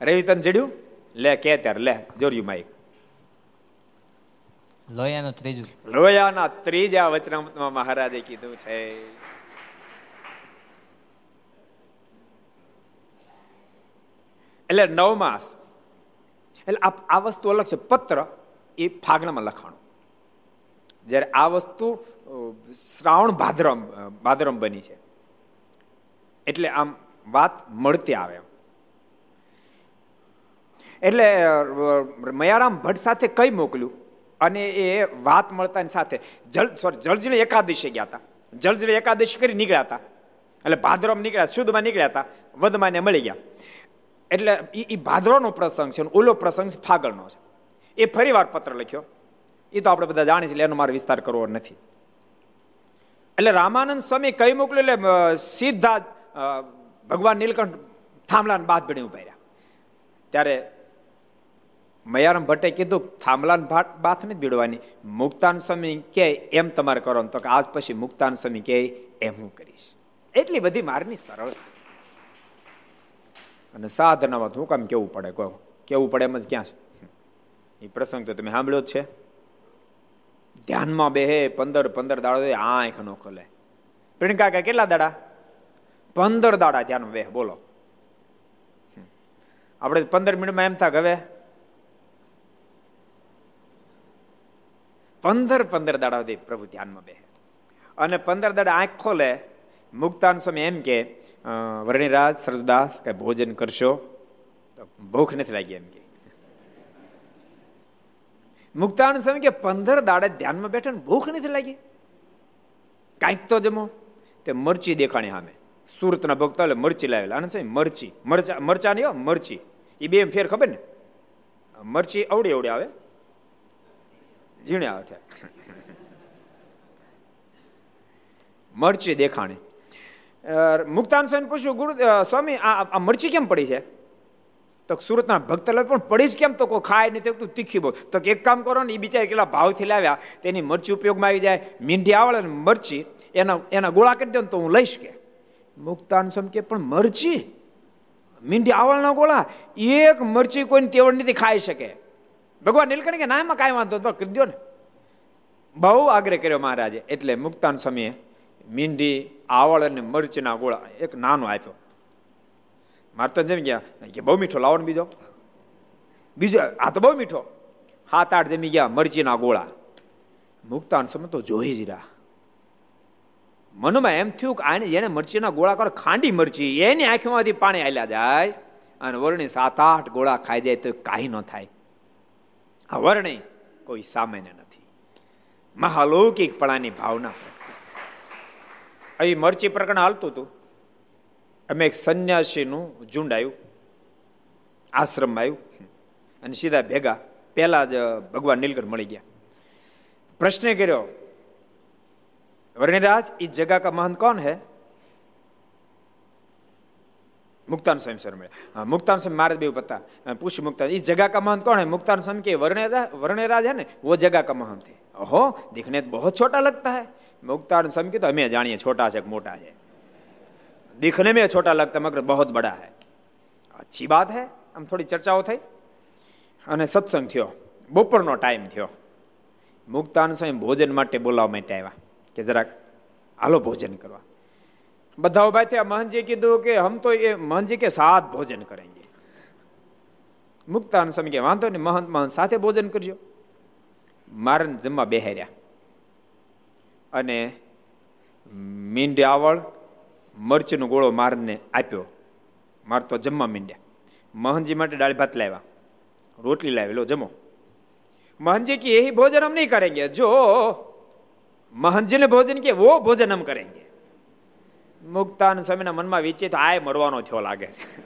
રવિ તને જડ્યું? લે કે ત્યારે લે જોર્યું માઇક લોયાનું ત્રીજું. લોયાના ત્રીજા વચનામૃતમાં મહારાજે કીધું છે. એટલે નવ માસ એટલે આ વસ્તુ અલગ છે. પત્ર એ ફાગણામાં લખાણું. જ્યારે આ વસ્તુ શ્રાવણ ભાદરમ ભાદરમ બની છે. એટલે આમ વાત મળતી આવે એટલે મયારામ ભટ્ટ સાથે કઈ મોકલ્યું? અને એ વાત મળતાની સાથે જલ સોરી જળજીણી એકાદશી ગયા હતા. જળજીણી એકાદશી કરી નીકળ્યા હતા. એટલે ભાદરમ નીકળ્યા શુદ્ધમાં નીકળ્યા હતા. વધમાને મળી ગયા. એટલે એ ભાદરોનો પ્રસંગ છે ઓલો પ્રસંગ ફાગળનો છે. એ ફરી વાર પત્ર લખ્યો. એ તો આપણે બધા જાણીએ છીએ એનો મારો વિસ્તાર કરવો નથી. એટલે રામાનંદ સ્વામી કઈ મોકલ્યું, એટલે સીધા ભગવાન નીલકંઠ થાંભલાને બાદ ભણી ઊભા રહ્યા. ત્યારે મયારામ ભટ્ટે કીધું, થાંભલાન બાથ નથી બીડવાની મુક્તાન સ્વામી કે એમ તમારે કરો તો કે, આજ પછી મુક્તાન સ્વામી કે એમ હું કરીશ. એટલી બધી મારની સરળ અને સાધનામાં હું કામ કેવું પડે? કહો, કેવું પડે એમ જ ક્યાં છે? એ પ્રસંગ તો તમે સાંભળ્યો જ છે. ધ્યાનમાં બેહે, પંદર પંદર દાડો આંખ નો ખોલે. પ્રિયંકા કે કેટલા દાડા? પંદર દાડા ધ્યાનમાં બેહ, બોલો. આપણે પંદર મિનિટમાં એમ થાક હવે? પંદર પંદર દાડા સુધી પ્રભુ ધ્યાનમાં બે અને પંદર દાડા આંખ ખોલે, મુક્તાન સ્વામી એમ કે વર્ણિરાજ સરદાસ કઈ ભોજન કરશો? તો ભૂખ નથી લાગી એમ કે. મુક્તાન સ્વામી કે પંદર દાડે ધ્યાનમાં બેઠા ને ભૂખ નથી લાગી? કાંઈક તો જમો. તે મરચી દેખાણી સામે. સુરતના ભક્તો એટલે મરચી લાવેલા. આનંદ સ્વામી, મરચી. મરચા મરચા નહીં મરચી. એ બે ફેર ખબર ને? મરચી અવડી અવડી આવે. ઝીણે થયા મરચી દેખાણે. મુક્તાન સ્વામી પૂછ્યું, ગુરુ સ્વામી, આ મરચી કેમ પડી છે? તો સુરતના ભક્ત પણ પડી જ કેમ? તો કોઈ ખાય નહીં, તું તીખી બહુ તો એક કામ કરો ને એ બિચાર કેટલા ભાવથી લાવ્યા તેની મરચી ઉપયોગમાં આવી જાય. મીંઢી આવડે ને મરચી, એના એના ગોળા કરી દો ને તો હું લઈશ કે. મુક્તાન સ્વામી કે, પણ મરચી? મીંઢી આવળના ગોળા? એક મરચી કોઈને તેવડ નથી ખાઈ શકે. ભગવાન નીલકંઠ કે, ના, એમાં કાંઈ વાંધો કરી દો ને. બહુ આગ્રહ કર્યો મહારાજે. એટલે મુક્તાન સ્વામીએ મીંઢી આવળ અને મરચીના ગોળા. એક નાનો આપ્યો. મારે તો જમી ગયા કે બહુ મીઠો, લાવો ને બીજો. બીજો, આ તો બહુ મીઠો. હાથ આઠ જમી ગયા, મરચીના ગોળા. મુક્તાન સમય તો જોઈ જ રહ્યા. મનમાં એમ થયું કે આને જેને મરચીના ગોળા કરો, ખાંડી મરચી, એની આંખમાંથી પાણી હાલ્યા જાય અને વરણી સાત, આઠ ગોળા ખાઈ જાય તો કાંઈ ન થાય. આ વરણી કોઈ સામાન્ય નથી. મહાલૌકિક પણાની ભાવના. અહીં મરચી પ્રકરણ હાલતું હતું. અમે એક સંન્યાસીનું ઝુંડ આવ્યું આશ્રમમાં આવ્યું અને સીધા ભેગા, પહેલા જ ભગવાન નીલકર મળી ગયા. પ્રશ્ન કર્યો, વર્ણિરાજ એ જગા કા મહંત કોણ હે? मुक्तान स्वयं सर में हाँ मुक्तान स्वयं महाराज भी पता पूछ मुक्तान इस जगह का महंत कौन है मुक्तान स्वयं के वर्णराज वर्णराज है ना वो जगह का महंत है ओहो दिखने तो बहुत छोटा लगता है मुक्तान स्वयं की तो हमें जानिए छोटा से मोटा है दिखने में छोटा लगता है मगर बहुत बड़ा है अच्छी बात है આમ થોડી ચર્ચાઓ થઈ અને સત્સંગ થયો બપોરનો ટાઈમ થયો મુક્તાન સ્વામી ભોજન માટે બોલાવવા માટે આવ્યા કે જરાક હાલો ભોજન કરવા બધા ઊભા થયા મહનજી કીધું કે હમ તો એ મહંતજી કે સાત ભોજન કરેંગે મુક્તાન સ્વામી વાંધો નહીં મહંત મહંત સાથે ભોજન કરજો. મારણ જમવા બેહાર્યા. અને મીંડે આવળ મરચીનો ગોળો મારને આપ્યો. માર તો જમવા મીંડ્યા. મહંતજી માટે દાળ ભાત લાવ્યા. રોટલી લાવી, લો જમો. મહંજી કે એ ભોજન અમ નહીં કરેંગે? જો મહંજીને ભોજન કે વો ભોજન અમ કરેંગે? મુક્તાન સ્વામીના મનમાં વિચિત આય મરવાનો થયો લાગે છે.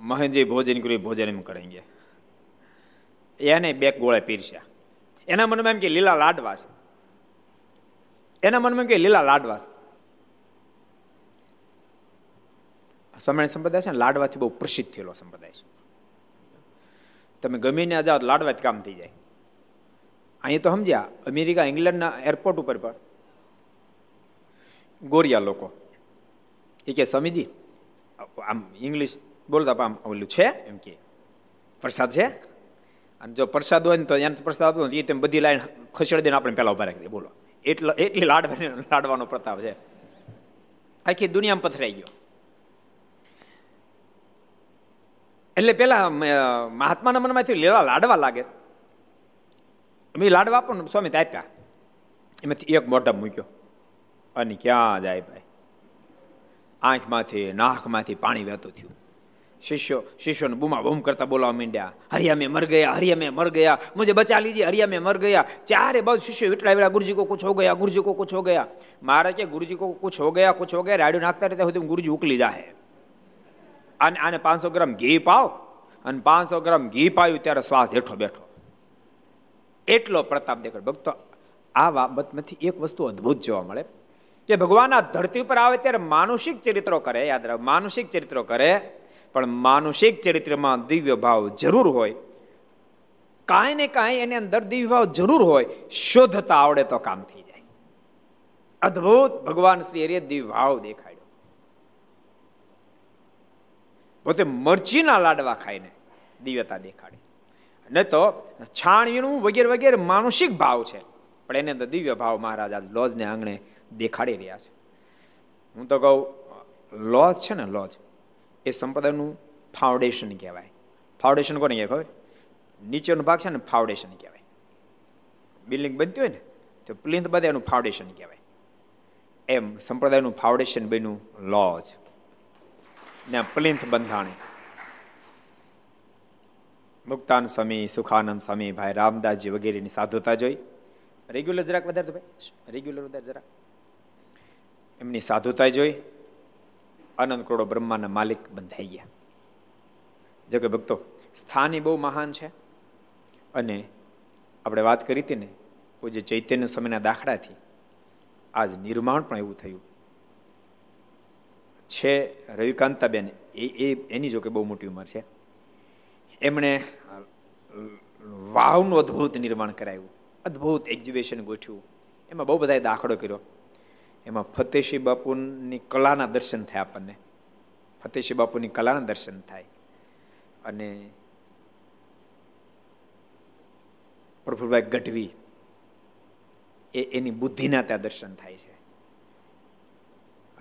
મહેનજી ભોજન કર્યું, ભોજન એમ કરેંગે એને બે ગોળે પીરસ્યા. એના મનમાં એમ કે લીલા લાડવા છે. એના મનમાં કે લીલા લાડવા છે. સ્વામિનારાયણ સંપ્રદાય છે ને, લાડવાથી બહુ પ્રસિદ્ધ થયેલો સંપ્રદાય છે. તમે ગમે ને જાઓ લાડવા જ કામ થઈ જાય. અહીંયા તો સમજ્યા, અમેરિકા, ઇંગ્લેન્ડના એરપોર્ટ ઉપર પણ ગોરિયા લોકો. એ કે, સ્વામીજી, આમ ઇંગ્લિશ બોલતા આમ ઓલું છે? એમ કે, પ્રસાદ છે? અને જો પ્રસાદ હોય ને તો એને પ્રસાદ આપતો એ તેમ બધી લાઈન ખસેડી દઈને આપણે પહેલાં ઊભા રાખી બોલો. એટલો, એટલી લાડવાની લાડવાનો પ્રતાપ છે. આખી દુનિયામાં પથરાઈ ગયો. એટલે પેલા મહાત્માના મનમાંથી લેવા, લાડવા લાગે મેં લાડવા આપો ને, સ્વામી આપ્યા. એમાંથી એક મોઢા મૂક્યો. અને ક્યાં જાય ભાઈ? આંખમાંથી નાખમાંથી પાણી વહેતું થયું. શિષ્યો, શિષ્યોને બૂમા બૂમ કરતા બોલાવા માંડ્યા. હરિયા મેં મર ગયા, હરિયા મેં મર ગયા. મુજે બચા લીજીએ હરિયા મેં મર ગયા. ચારે બાજુ શિષ્યો એટલા વેળા ગુરુજી કો કુછ હો ગયા, ગુરુજી કો કુછ હો ગયા. મારે કે ગુરુજી કો કુછ હો ગયા, કુછ હો ગયા રાડ્યું નાખતા રહેતા સુધી ગુરુજી ઉકલી જાહે. અને આને પાંચસો ગ્રામ ઘી પાવ. અને પાંચસો ગ્રામ ઘી પાયું ત્યારે શ્વાસ હેઠો બેઠો. એટલો પ્રતાપ દેખાડ ભક્તો, આ બાબતમાંથી એક વસ્તુ અદ્ભુત જોવા મળે. કે ભગવાન આ ધરતી પર આવે ત્યારે માનુષિક ચરિત્રો કરે, યાદ રાખ, માનુષિક ચરિત્રો કરે, પણ માનુષિક ચરિત્રમાં દિવ્ય ભાવ જરૂર હોય. કાંઈ ને કાંઈ એની અંદર દિવ્ય ભાવ જરૂર હોય. શોધતા આવડે તો કામ થઈ જાય. અદ્ભુત ભગવાન શ્રી હરિએ દિવ્ય ભાવ દેખાડ્યો. પોતે મરચીના લાડવા ખાઈને દિવ્યતા દેખાડે. ન તો છાણ વીણું વગેરે વગેરે માનુષિક ભાવ છે. પણ એને અંદર દિવ્ય ભાવ મહારાજ આ લોજને આંગણે દેખાડી રહ્યા છે. હું તો કહું, લોજ છે ને, લોજ. એ સંપ્રદાયનું ફાઉન્ડેશન કહેવાય. ફાઉન્ડેશન કોને કહેવાય ખબર? નીચેનો ભાગ છે ને ફાઉન્ડેશન કહેવાય. બિલ્ડિંગ બનતી હોય ને, તો પ્લિન્થ બધે એનું ફાઉન્ડેશન કહેવાય. એમ સંપ્રદાયનું ફાઉન્ડેશન બન્યું લોજ. ને પ્લિન્થ બંધાણી. મુક્તાન સ્વામી, સુખાનંદ સ્વામી, ભાઈ રામદાસજી વગેરેની સાધુતા જોઈ. રેગ્યુલર જરાક વધારે ભાઈ. રેગ્યુલર વધારે જરાક. એમની સાધુતા જોઈ, અનંત કરોડો બ્રહ્માના માલિક બંધાઈ ગયા. જો કે ભક્તો એ બહુ મહાન છે. અને આપણે વાત કરી હતી ને, પૂજ્ય ચૈતન્ય સમયના દાખલાથી, આજ નિર્માણ પણ એવું થયું. છે રવિકાંતાબેન, એ એ, એની જો કે બહુ મોટી ઉંમર છે. એમણે વાવનું અદ્ભુત નિર્માણ કરાવ્યું અદ્ભુત એક્ઝિબિશન ગોઠવ્યું. એમાં બહુ બધાએ દાખલો કર્યો. એમાં ફતેશી બાપુની કલાના દર્શન થાય આપણને. ફતેશી બાપુની કલાના દર્શન થાય. અને પ્રફુલભાઈ ગઢવી એ એની બુદ્ધિના ત્યાં દર્શન થાય છે.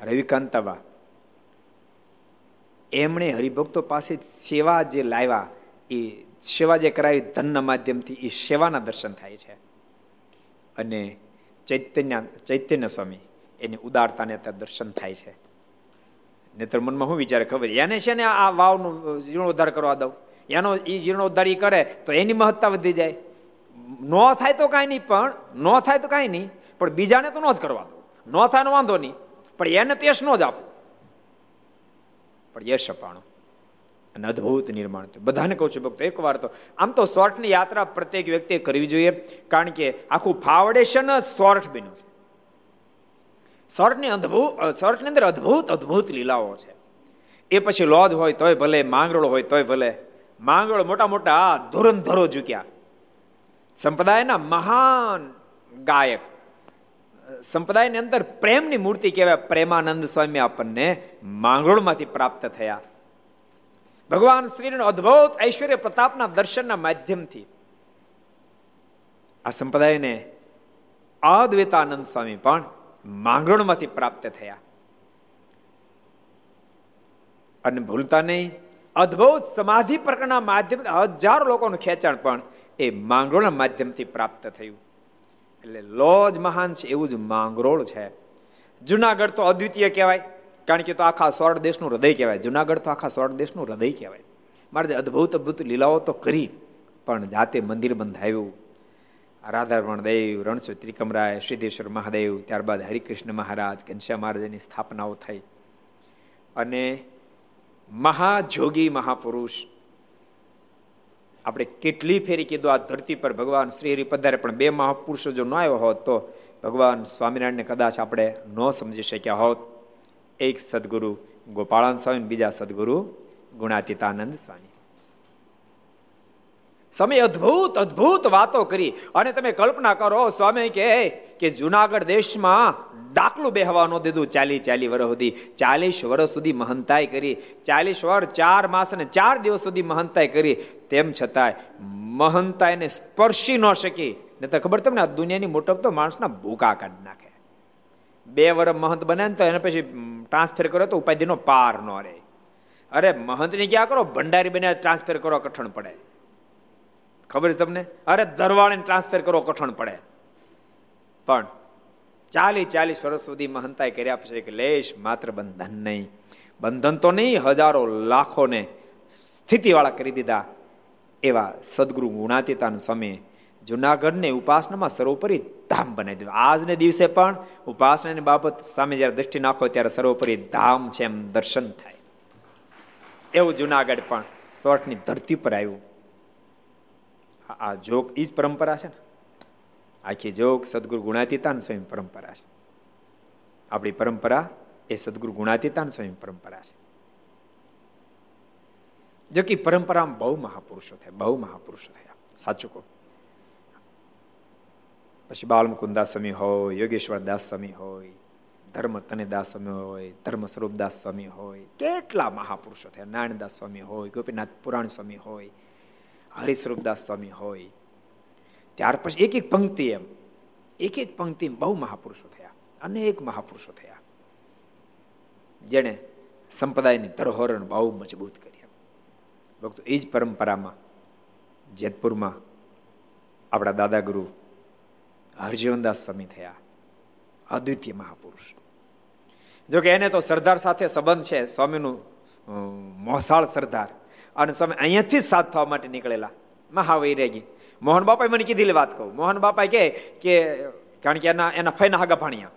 રવિકાંતાબા એમણે હરિભક્તો પાસે સેવા જે લાવ્યા, એ સેવા જે કરાવી ધનના માધ્યમથી, એ સેવાના દર્શન થાય છે. અને ચૈતન્ય ચૈતન્ય સ્વામી એની ઉદારતાને ત્યાં દર્શન થાય છે. નેતર મનમાં શું વિચારે, ખબર એને છે ને આ વાવનું જીર્ણોદ્ધાર કરવા દઉં. એનો એ જીર્ણોદ્ધાર કરે, તો એની મહત્તા વધી જાય. ન થાય તો કાંઈ નહીં, પણ ન થાય તો કાંઈ નહીં, પણ બીજાને તો ન જ કરવા દો ન થાય વાંધો નહીં, પણ એને તેશ ન જ આપો. પણ યશ અપાણું. અને અદ્ભુત નિર્માણ થયું. બધાને કહું છું ભક્તો, એકવાર તો, આમ તો સોર્ટની યાત્રા પ્રત્યેક વ્યક્તિએ કરવી જોઈએ, કારણ કે આખું ફાઉન્ડેશન જ શોર્ટ બન્યું છે. સોર્ટની અદ્ભુત સોર્ટની અંદર અદ્ભુત અદ્ભુત લીલાઓ છે. એ પછી લોજ હોય તોય ભલે, માંગરોળ હોય તોય ભલે, માંગરોળ મોટા મોટા ધુરંધરો ઝૂક્યા. સંપ્રદાયના મહાન ગાયક. સંપ્રદાયની અંદર પ્રેમની મૂર્તિ કહેવાય પ્રેમાનંદ સ્વામી આપણને માંગરોળમાંથી પ્રાપ્ત થયા. ભગવાન શ્રીનો અદ્ભુત ઐશ્વર્ય પ્રતાપના દર્શનના માધ્યમથી આ સંપ્રદાયને અદ્વૈતાનંદ સ્વામી પણ માંગણમાંથી પ્રાપ્ત થયા. અને ભૂલતા નહીં. અદ્ભુત સમાધિ પ્રકરણના માધ્યમ હજારો લોકોનું ખેંચાણ પણ એ માંગરોળના માધ્યમથી પ્રાપ્ત થયું. એટલે લોજ મહાન છે, એવું જ માંગરોળ છે. જુનાગઢ તો અદ્વિતીય કહેવાય, કારણ કે તો આખા સ્વર્ણ દેશનું હૃદય કહેવાય. જુનાગઢ તો આખા સ્વર્ણ દેશનું હૃદય કહેવાય. મારે અદ્ભુત અદ્ભુત લીલાઓ તો કરી, પણ જાતે મંદિર બંધાયું રાધારમણ દેવ રણછોડ ત્રિકમરાય, સિદ્ધેશ્વર મહાદેવ, ત્યારબાદ હરિકૃષ્ણ મહારાજ ઘનશ્યા મહારાજની સ્થાપનાઓ થઈ. અને મહાજોગી મહાપુરુષ. આપણે કેટલી ફેરી કીધું આ ધરતી પર ભગવાન શ્રી હરિ પધારે, પણ બે મહાપુરુષો જો ન આવ્યો હોત, તો ભગવાન સ્વામિનારાયણને કદાચ આપણે ન સમજી શક્યા હોત. એક સદગુરુ ગોપાળાન સ્વામી બીજા સદગુરુ ગુણાતીતાનંદ સ્વામી. સમય અદ્ભુત અદ્ભુત વાતો કરી. અને તમે કલ્પના કરો, સ્વામી કે કે જુનાગઢ દેશમાં ડાકલું બેહવા ન દીધું ચાલી ચાલી વર્ષ સુધી. ચાલીસ વર્ષ સુધી મહંતાઈ કરી. ચાલીસ વર્ષ ચાર માસ અને ચાર દિવસ સુધી મહંતાઈ કરી. તેમ છતાંય મહંતાઈને સ્પર્શી ન શકી. ને તો ખબર તમને, આ દુનિયાની મોટપ તો માણસના ભૂકા કાઢી નાખે. બે વર્ષ મહંત બને ને તો એને પછી ટ્રાન્સફર કરો તો ઉપાધિનો પાર ન રહે. અરે મહંતની ક્યાં કરો? ભંડારી બને, ટ્રાન્સફર કરો, કઠણ પડે. ખબર છે તમને? અરે દરવાળીને ટ્રાન્સફર કરવો કઠણ પડે. પણ ચાલીસ ચાલીસ વર્ષ સુધી મહંતાએ કર્યા પછી કે લેશ માત્ર બંધન નહીં. બંધન તો નહીં, હજારો લાખોને સ્થિતિવાળા કરી દીધા એવા સદગુરુ ગુણાતીતાનો સમય જુનાગઢને ઉપાસનામાં સર્વોપરી ધામ બનાવી દીધું. આજને દિવસે પણ ઉપાસનાની બાબત સામે જ્યારે દ્રષ્ટિ નાખો ત્યારે સર્વોપરી ધામ છે એમ દર્શન થાય. એવું જુનાગઢ પણ સોઠની ધરતી પર આવ્યું. આ જોગ એ જ પરંપરા છે ને? આખી જોગ સદગુરુ ગુણાતીતાન સ્વયં પરંપરા છે. આપણી પરંપરા એ સદગુરુ ગુણાતીતાન સ્વયં પરંપરા છે. જો કે પરંપરામાં બહુ મહાપુરુષો થયા, બહુ મહાપુરુષો થયા. સાચું કહું. પછી બાલમુકુંદાસ સ્વામી હોય યોગેશ્વર દાસ સ્વામી હોય ધર્મ તનેદાસ સ્વામી હોય ધર્મ સ્વરૂપદાસ સ્વામી હોય, કેટલા મહાપુરુષો થયા. નારાયણદાસ સ્વામી હોય ગોપીનાથ પુરાણ સ્વામી હોય હરિસ્વરૂપદાસ સ્વામી હોય. ત્યાર પછી એક એક પંક્તિ એમ. એક એક પંક્તિ બહુ મહાપુરુષો થયા. અનેક મહાપુરુષો થયા. જેણે સંપ્રદાયની ધરોહરણ બહુ મજબૂત કરી ભક્તો, એ જ પરંપરામાં જેતપુરમાં આપણા દાદા ગુરુ હરજીવનદાસ સ્વામી થયા. અદ્વિતીય મહાપુરુષ. જોકે એને તો સરદાર સાથે સંબંધ છે. સ્વામીનું મોસાળ સરદાર. અને સ્વામી અહીંયાથી જ સાથ થવા માટે નીકળેલા. મહાવૈરાગી. મોહન બાપાએ મને કીધેલી વાત કહું. મોહન બાપા કહે કે, કારણ કે એના એના ફૈના હાગા ભાણિયા.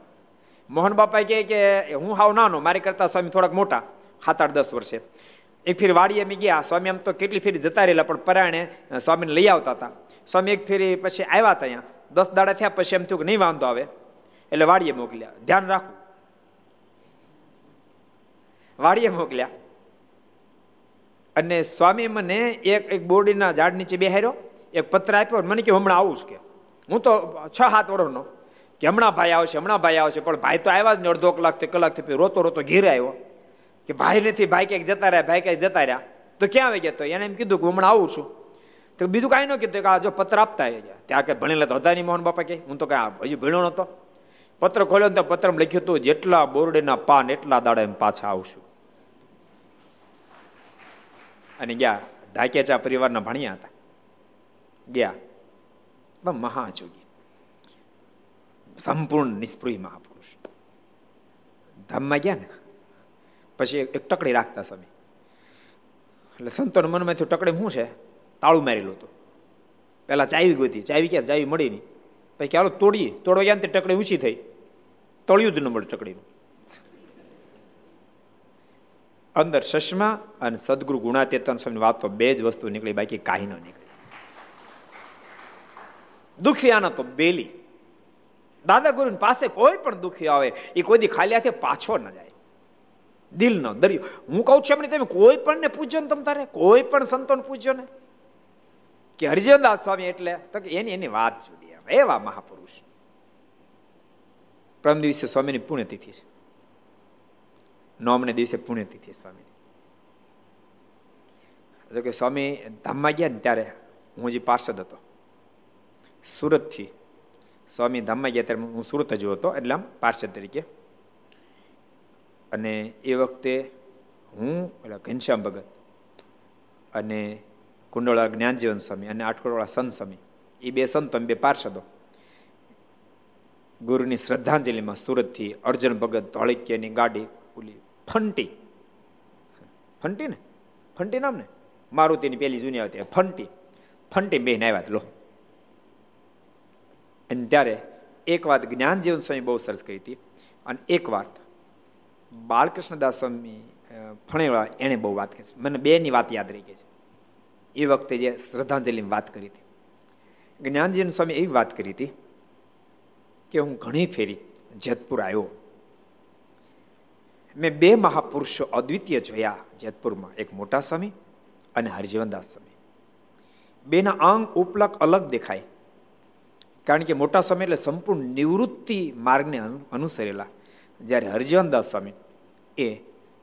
મોહન બાપા કહે કે, હું હાવ નાનો, મારી કરતા સ્વામી થોડાક મોટા સાત આઠ દસ વર્ષે. એક ફેર વાડીએ મેં ગયા. સ્વામી આમ તો કેટલી ફેરી જતા રહેલા, પણ પરાયણે સ્વામીને લઈ આવતા હતા. સ્વામી એક ફેરી પછી આવ્યા હતા અહીંયા. દસ દાડા થયા પછી એમ થયું કે નહીં વાંધો આવે. એટલે વાડીએ મોકલ્યા. ધ્યાન રાખવું વાડીએ મોકલ્યા. અને સ્વામી મને એક એક બોરડીના ઝાડ નીચે બેહાર્યો, એક પત્ર આપ્યો મને કે હમણાં આવું જ કે. હું તો છ, સાત વર્ષનો કે હમણાં ભાઈ આવશે, હમણાં ભાઈ આવશે, પણ ભાઈ તો આવ્યા જ ને અડધો કલાકથી કલાકથી રોતો રોતો ઘેરે આવ્યો. કે ભાઈ નથી, ભાઈ ક્યાંક જતા રહ્યા, ભાઈ ક્યાંક જતા રહ્યા. તો ક્યાં આવી ગયા? તો એને એમ કીધું કે હમણાં આવું છું. તો બીજું કાંઈ ન કીધું કે આ જો પત્ર આપતા ગયા. ત્યાં કે ભણેલા તો હતા નહીં મોહન બાપા કે. હું તો કાંઈ હજી ભણ્યો નહોતો. પત્ર ખોલ્યો ને તો પત્રમાં લખ્યું હતું, જેટલા બોરડીના પાન, એટલા દાડા એમ પાછા આવશું. અને ગયા. ઢાકેચા પરિવારના ભણ્યા હતા. ગયા. મહાજોગી. સંપૂર્ણ નિષ્પૃહી મહાપુરુષ. ધામમાં ગયા ને? પછી એક ટકડી રાખતા સમય એટલે સંતોના મનમાં ટકડી શું છે? તાળું મારેલું હતું. પેલા ચાવી ગોતી. ચાવી ક્યાં? ચાવી મળી નહીં. પછી ચાલો તોડીએ. તોડવા ગયા ને તે ટકડી ઊંચી થઈ. તળ્યું જ ન મળે ટકડીનું. અંદર ચશ્મા અને સદગુરુ ગુણાતેતન સ્વામી વાત બે જ વસ્તુ નીકળી, બાકી કાંઈ ન નીકળી. દુખિયાના તો બેલી. દાદા ગુરુ પાસે કોઈ પણ દુખી આવે, એ કોઈ દી ખાલી હાથે પાછો ન જાય. દિલ નો દરિયો. હું કહું છું એમની તમે કોઈ પણ ને પૂછજો ને તમ તારે? કોઈ પણ સંતોને પૂછજો ને? કે હરિજનદાસ સ્વામી એટલે? તો કે એની એની વાત જુદી એવા મહાપુરુષ. પરમ દિવસે સ્વામીની પુણ્યતિથિ છે. નોમને દિવસે પુણ્યતિથિ સ્વામી તો કે સ્વામી, ધામમાં ગયા ને ત્યારે હું જે પાર્ષદ હતો. સુરતથી સ્વામી ધામમાં ગયા ત્યારે હું સુરત જ હતો, એટલે આમ પાર્ષદ તરીકે. અને એ વખતે હું એટલે ઘનશ્યામ ભગત અને કુંડોળા જ્ઞાનજીવન સ્વામી અને આટકોડવાળા સંત સ્વામી, એ બે સંતો બે પાર્ષદો ગુરુની શ્રદ્ધાંજલિમાં સુરતથી અર્જુન ભગત, ધોળકીયાની ગાડી ઓલી ફંટી. ફંટી ને? ફંટી નામ ને? મારુતિની પેલી જૂની આવતી ફંટી. ફંટી બેન આવ્યા લો. અને ત્યારે એક વાત જ્ઞાન જીવન સ્વામી બહુ સરસ કહી હતી. અને એક વાત બાળકૃષ્ણદાસ સ્વામી ફણેવાળા એણે બહુ વાત કરી. મને બેની વાત યાદ રહી ગઈ છે. એ વખતે જે શ્રદ્ધાંજલિની વાત કરી હતી. જ્ઞાનજીવન સ્વામી એવી વાત કરી હતી કે હું ઘણી ફેરી જેતપુર આવ્યો. મેં બે મહાપુરુષો અદ્વિતીય જોયા, જેતપુરમાં એક મોટા સ્વામી અને હરજીવનદાસ સ્વામી બેના અંગ ઉપલક અલગ દેખાય, કારણ કે મોટા સ્વામી એટલે સંપૂર્ણ નિવૃત્તિ માર્ગને અનુસરેલા. જ્યારે હરજીવનદાસ સ્વામી એ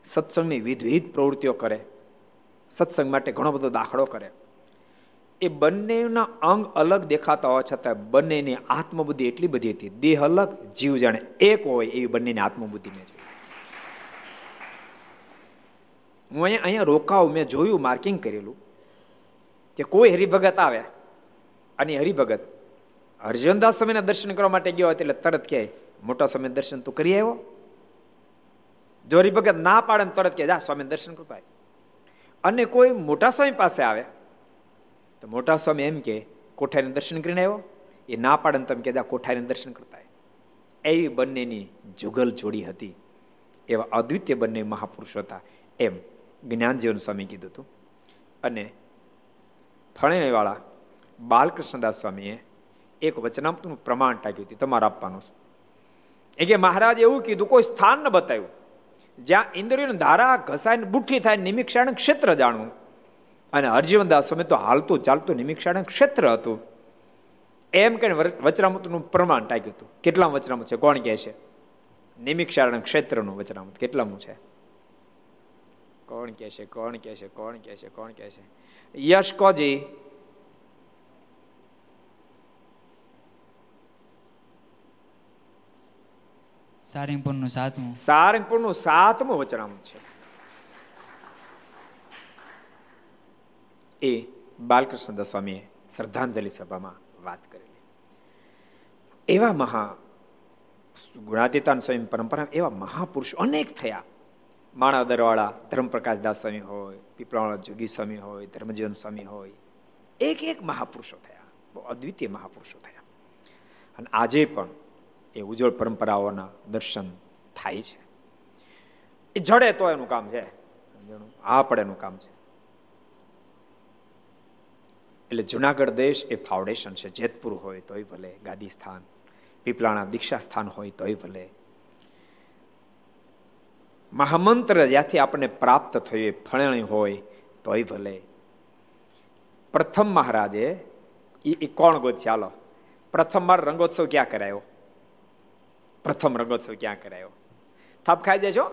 સત્સંગની વિધવિધ પ્રવૃત્તિઓ કરે, સત્સંગ માટે ઘણો બધો દાખલો કરે. એ બંનેના અંગ અલગ દેખાતા હોવા છતાં બંનેની આત્મબુદ્ધિ એટલી બધી હતી, દેહ અલગ, જીવ જાણે એક હોય એવી બંનેની આત્મબુદ્ધિ મેં જોઈ. હું અહીંયા અહીંયા રોકાવું મેં જોયું, માર્કિંગ કરેલું, કે કોઈ હરિભગત આવે. અને હરિભગત હરજનદાસ સમયના દર્શન કરવા માટે ગયો એટલે તરત કહે, મોટા સમય દર્શન તું કરી આવ્યો? જો હરિભગત ના પાડે તરત કહે, જા સ્વામી દર્શન કરતા અને કોઈ મોટા સ્વામી પાસે આવે, તો મોટા સ્વામી એમ કે કોઠારીને દર્શન કરીને આવ્યો? એ ના પાડે તમે કે જા, કોઠારીને દર્શન કરતા એવી બંનેની જુગલ જોડી હતી. એવા અદ્વિતીય બંને મહાપુરુષ હતા. એમ જ્ઞાનજીવન સ્વામી કીધું હતું. અને ફણેવાળા બાલકૃષ્ણદાસ સ્વામીએ એક વચનામતનું પ્રમાણ ટાંક્યું હતું. તમારે આપવાનું એ કે મહારાજ એવું કીધું, કોઈ સ્થાન ન બતાવ્યું. જ્યાં ઇન્દ્રિયોની ધારા ઘસાઈને બુઠ્ઠી થાય નિમિક્ષાણ ક્ષેત્ર જાણવું. અને હરજીવનદાસ સ્વામી તો હાલતું ચાલતું નિમિક્ષાણ ક્ષેત્ર હતું. એમ કહીને વચનામૃતનું પ્રમાણ ટાંક્યું હતું. કેટલા વચનામૃત છે? કોણ કહે છે? નિમિક્ષારણ ક્ષેત્રનું વચનામૃત. કેટલામું છે? કોણ કે છે કોણ કે છે કોણ કે છે કોણ કે છે? યશ કોજી? સારંગપુરનું સાતમું. સારંગપુરનું સાતમું વચનામૃત છે. એ બાલકૃષ્ણ સ્વામીએ શ્રદ્ધાંજલિ સભામાં વાત કરેલી. એવા મહા ગુણાતીતાન સ્વયં પરંપરા એવા મહાપુરુષ અનેક થયા. માણાદરવાળા ધર્મપ્રકાશ દાસ સ્વામી હોય, પીપળાવાળા જોગી સ્વામી હોય, ધર્મજીવન સ્વામી હોય, એક એક મહાપુરુષો થયા, બહુ અદ્વિતીય મહાપુરુષો થયા. અને આજે પણ એ ઉજ્જવળ પરંપરાઓના દર્શન થાય છે. એ જડે તો એનું કામ છે આ પડે એનું કામ છે. એટલે જુનાગઢ દેશ એ ફાઉન્ડેશન છે, જેતપુર હોય તોય ભલે, ગાદી સ્થાન પીપલાણા દીક્ષા સ્થાન હોય તોય ભલે મહામંત્ર જ્યાંથી આપણને પ્રાપ્ત થયું ફળણી હોય તોય ભલે. પ્રથમ મહારાજે એ કોણ ગોત ચાલો પ્રથમ વાર રંગોત્સવ ક્યાં કરાયો? પ્રથમ રંગોત્સવ ક્યાં કરાયો? થાપ ખાઈ દેજો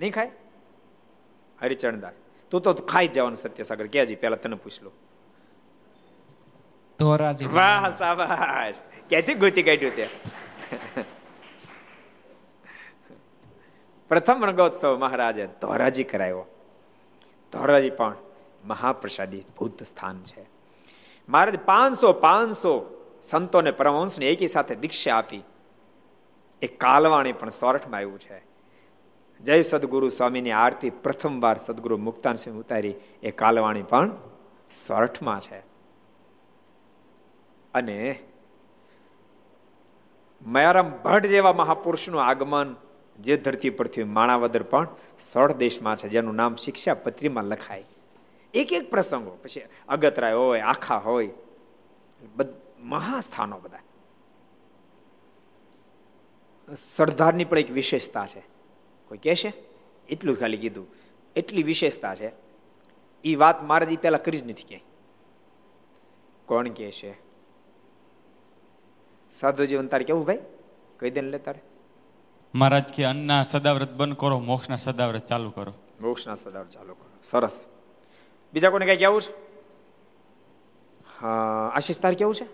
નહીં ખાય? હરિચરણદાસ તું તો ખાઈ જવાનું સત્યસાગર. ક્યાં પેલા તને પૂછ લો ધોરાજી વાહ સાબાશ ક્યાંથી ગોતી કાઢ્યું તે? પ્રથમ રંગોત્સવ મહારાજે ધોરાજી કરાયો ધોરાજી પણ મહાપ્રસાદી ભૂત સ્થાન છે. મહારાજ પાંચસો પાંચસો સંતોને પરમહંસને એકી સાથે દીક્ષા આપી. એ કાલવાણી પણ સોરઠમાં આવ્યું છે. જય સદગુરુ સ્વામીની આરતી પ્રથમવાર સદગુરુ મુક્તાન સિંહ ઉતારી એ કાલવાણી પણ સોરઠમાં છે. અને મયારામ ભટ્ટ જેવા મહાપુરુષનું આગમન જે ધરતી પરથી માણાવદર પણ સળ દેશમાં છે, જેનું નામ શિક્ષા પત્રીમાં લખાય. એક એક પ્રસંગો, પછી અગતરાય હોય, આખા હોય મહાસ્થાનો બધા. સરદારની પણ એક વિશેષતા છે. કોઈ કહેશે એટલું ખાલી કીધું. એટલી વિશેષતા છે. એ વાત મારે પહેલા કરી જ નથી ક્યાંય. કોણ કહે છે? સાધુ જીવન તારે કેવું ભાઈ? કહી દે લે તારે. મહારાજ કે અન્નના સદાવ્રત બંધ કરો મોક્ષના સદાવ્રત ચાલુ કરો. મોક્ષના સદાવ્રત ચાલુ કરો. સરસ. બીજા કોને કઈ કેવું છે? હા આશીષ તાર કેવું છે?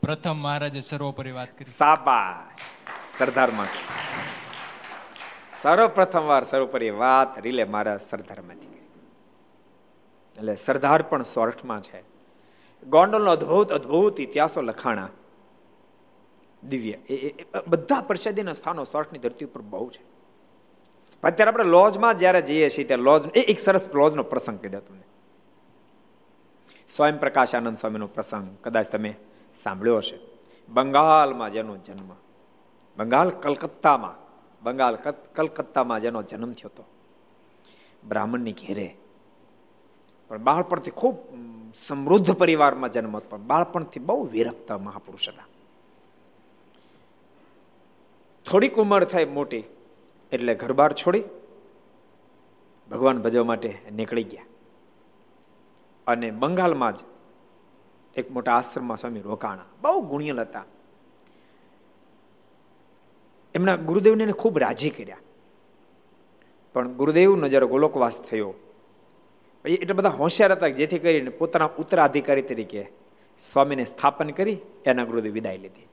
પ્રથમ મહારાજે સર્વોપરી વાત કરી. સાબાશ સરદારમાં સર્વપ્રથમ વાર સર્વોપરી વાત રીલે મારા સરદારમાંથી કરી. એટલે સરદાર પણ સોર્ટમાં છે. ગોંડલનો અદ્ભુત અદ્ભુત ઇતિહાસો લખાણા. દિવ્ય. એ બધા પ્રસાદીના સ્થાનો સોર્ટની ધરતી ઉપર બહુ છે. અત્યારે આપણે લોજમાં જ્યારે જઈએ છીએ, ત્યારે લોજ, એ એક સરસ લોજનો પ્રસંગ દો તમને. સ્વયં પ્રકાશ આનંદ સ્વામીનો પ્રસંગ કદાચ તમે સાંભળ્યો હશે. બંગાળમાં જેનો જન્મ, બંગાળ કલકત્તામાં બંગાળ કલકત્તામાં જેનો જન્મ થયો હતો. બ્રાહ્મણની ઘેરે. પણ બાળપણથી ખૂબ સમૃદ્ધ પરિવારમાં જન્મ હતો. પણ બાળપણથી બહુ વિરક્ત મહાપુરુષ હતા. થોડીક ઉંમર થાય મોટી, એટલે ઘરબાર છોડી ભગવાન ભજવા માટે નીકળી ગયા. અને બંગાળમાં જ એક મોટા આશ્રમમાં સ્વામી રોકાણા, બહુ ગુણિયલ હતા. એમના ગુરુદેવને ખૂબ રાજી કર્યા. પણ ગુરુદેવનો જ્યારે ગોલોકવાસ થયો. એટલા બધા હોશિયાર હતા જેથી કરીને પોતાના ઉત્તરાધિકારી તરીકે સ્વામીને સ્થાપન કરી, એના ગુરુદેવ વિદાય લીધી.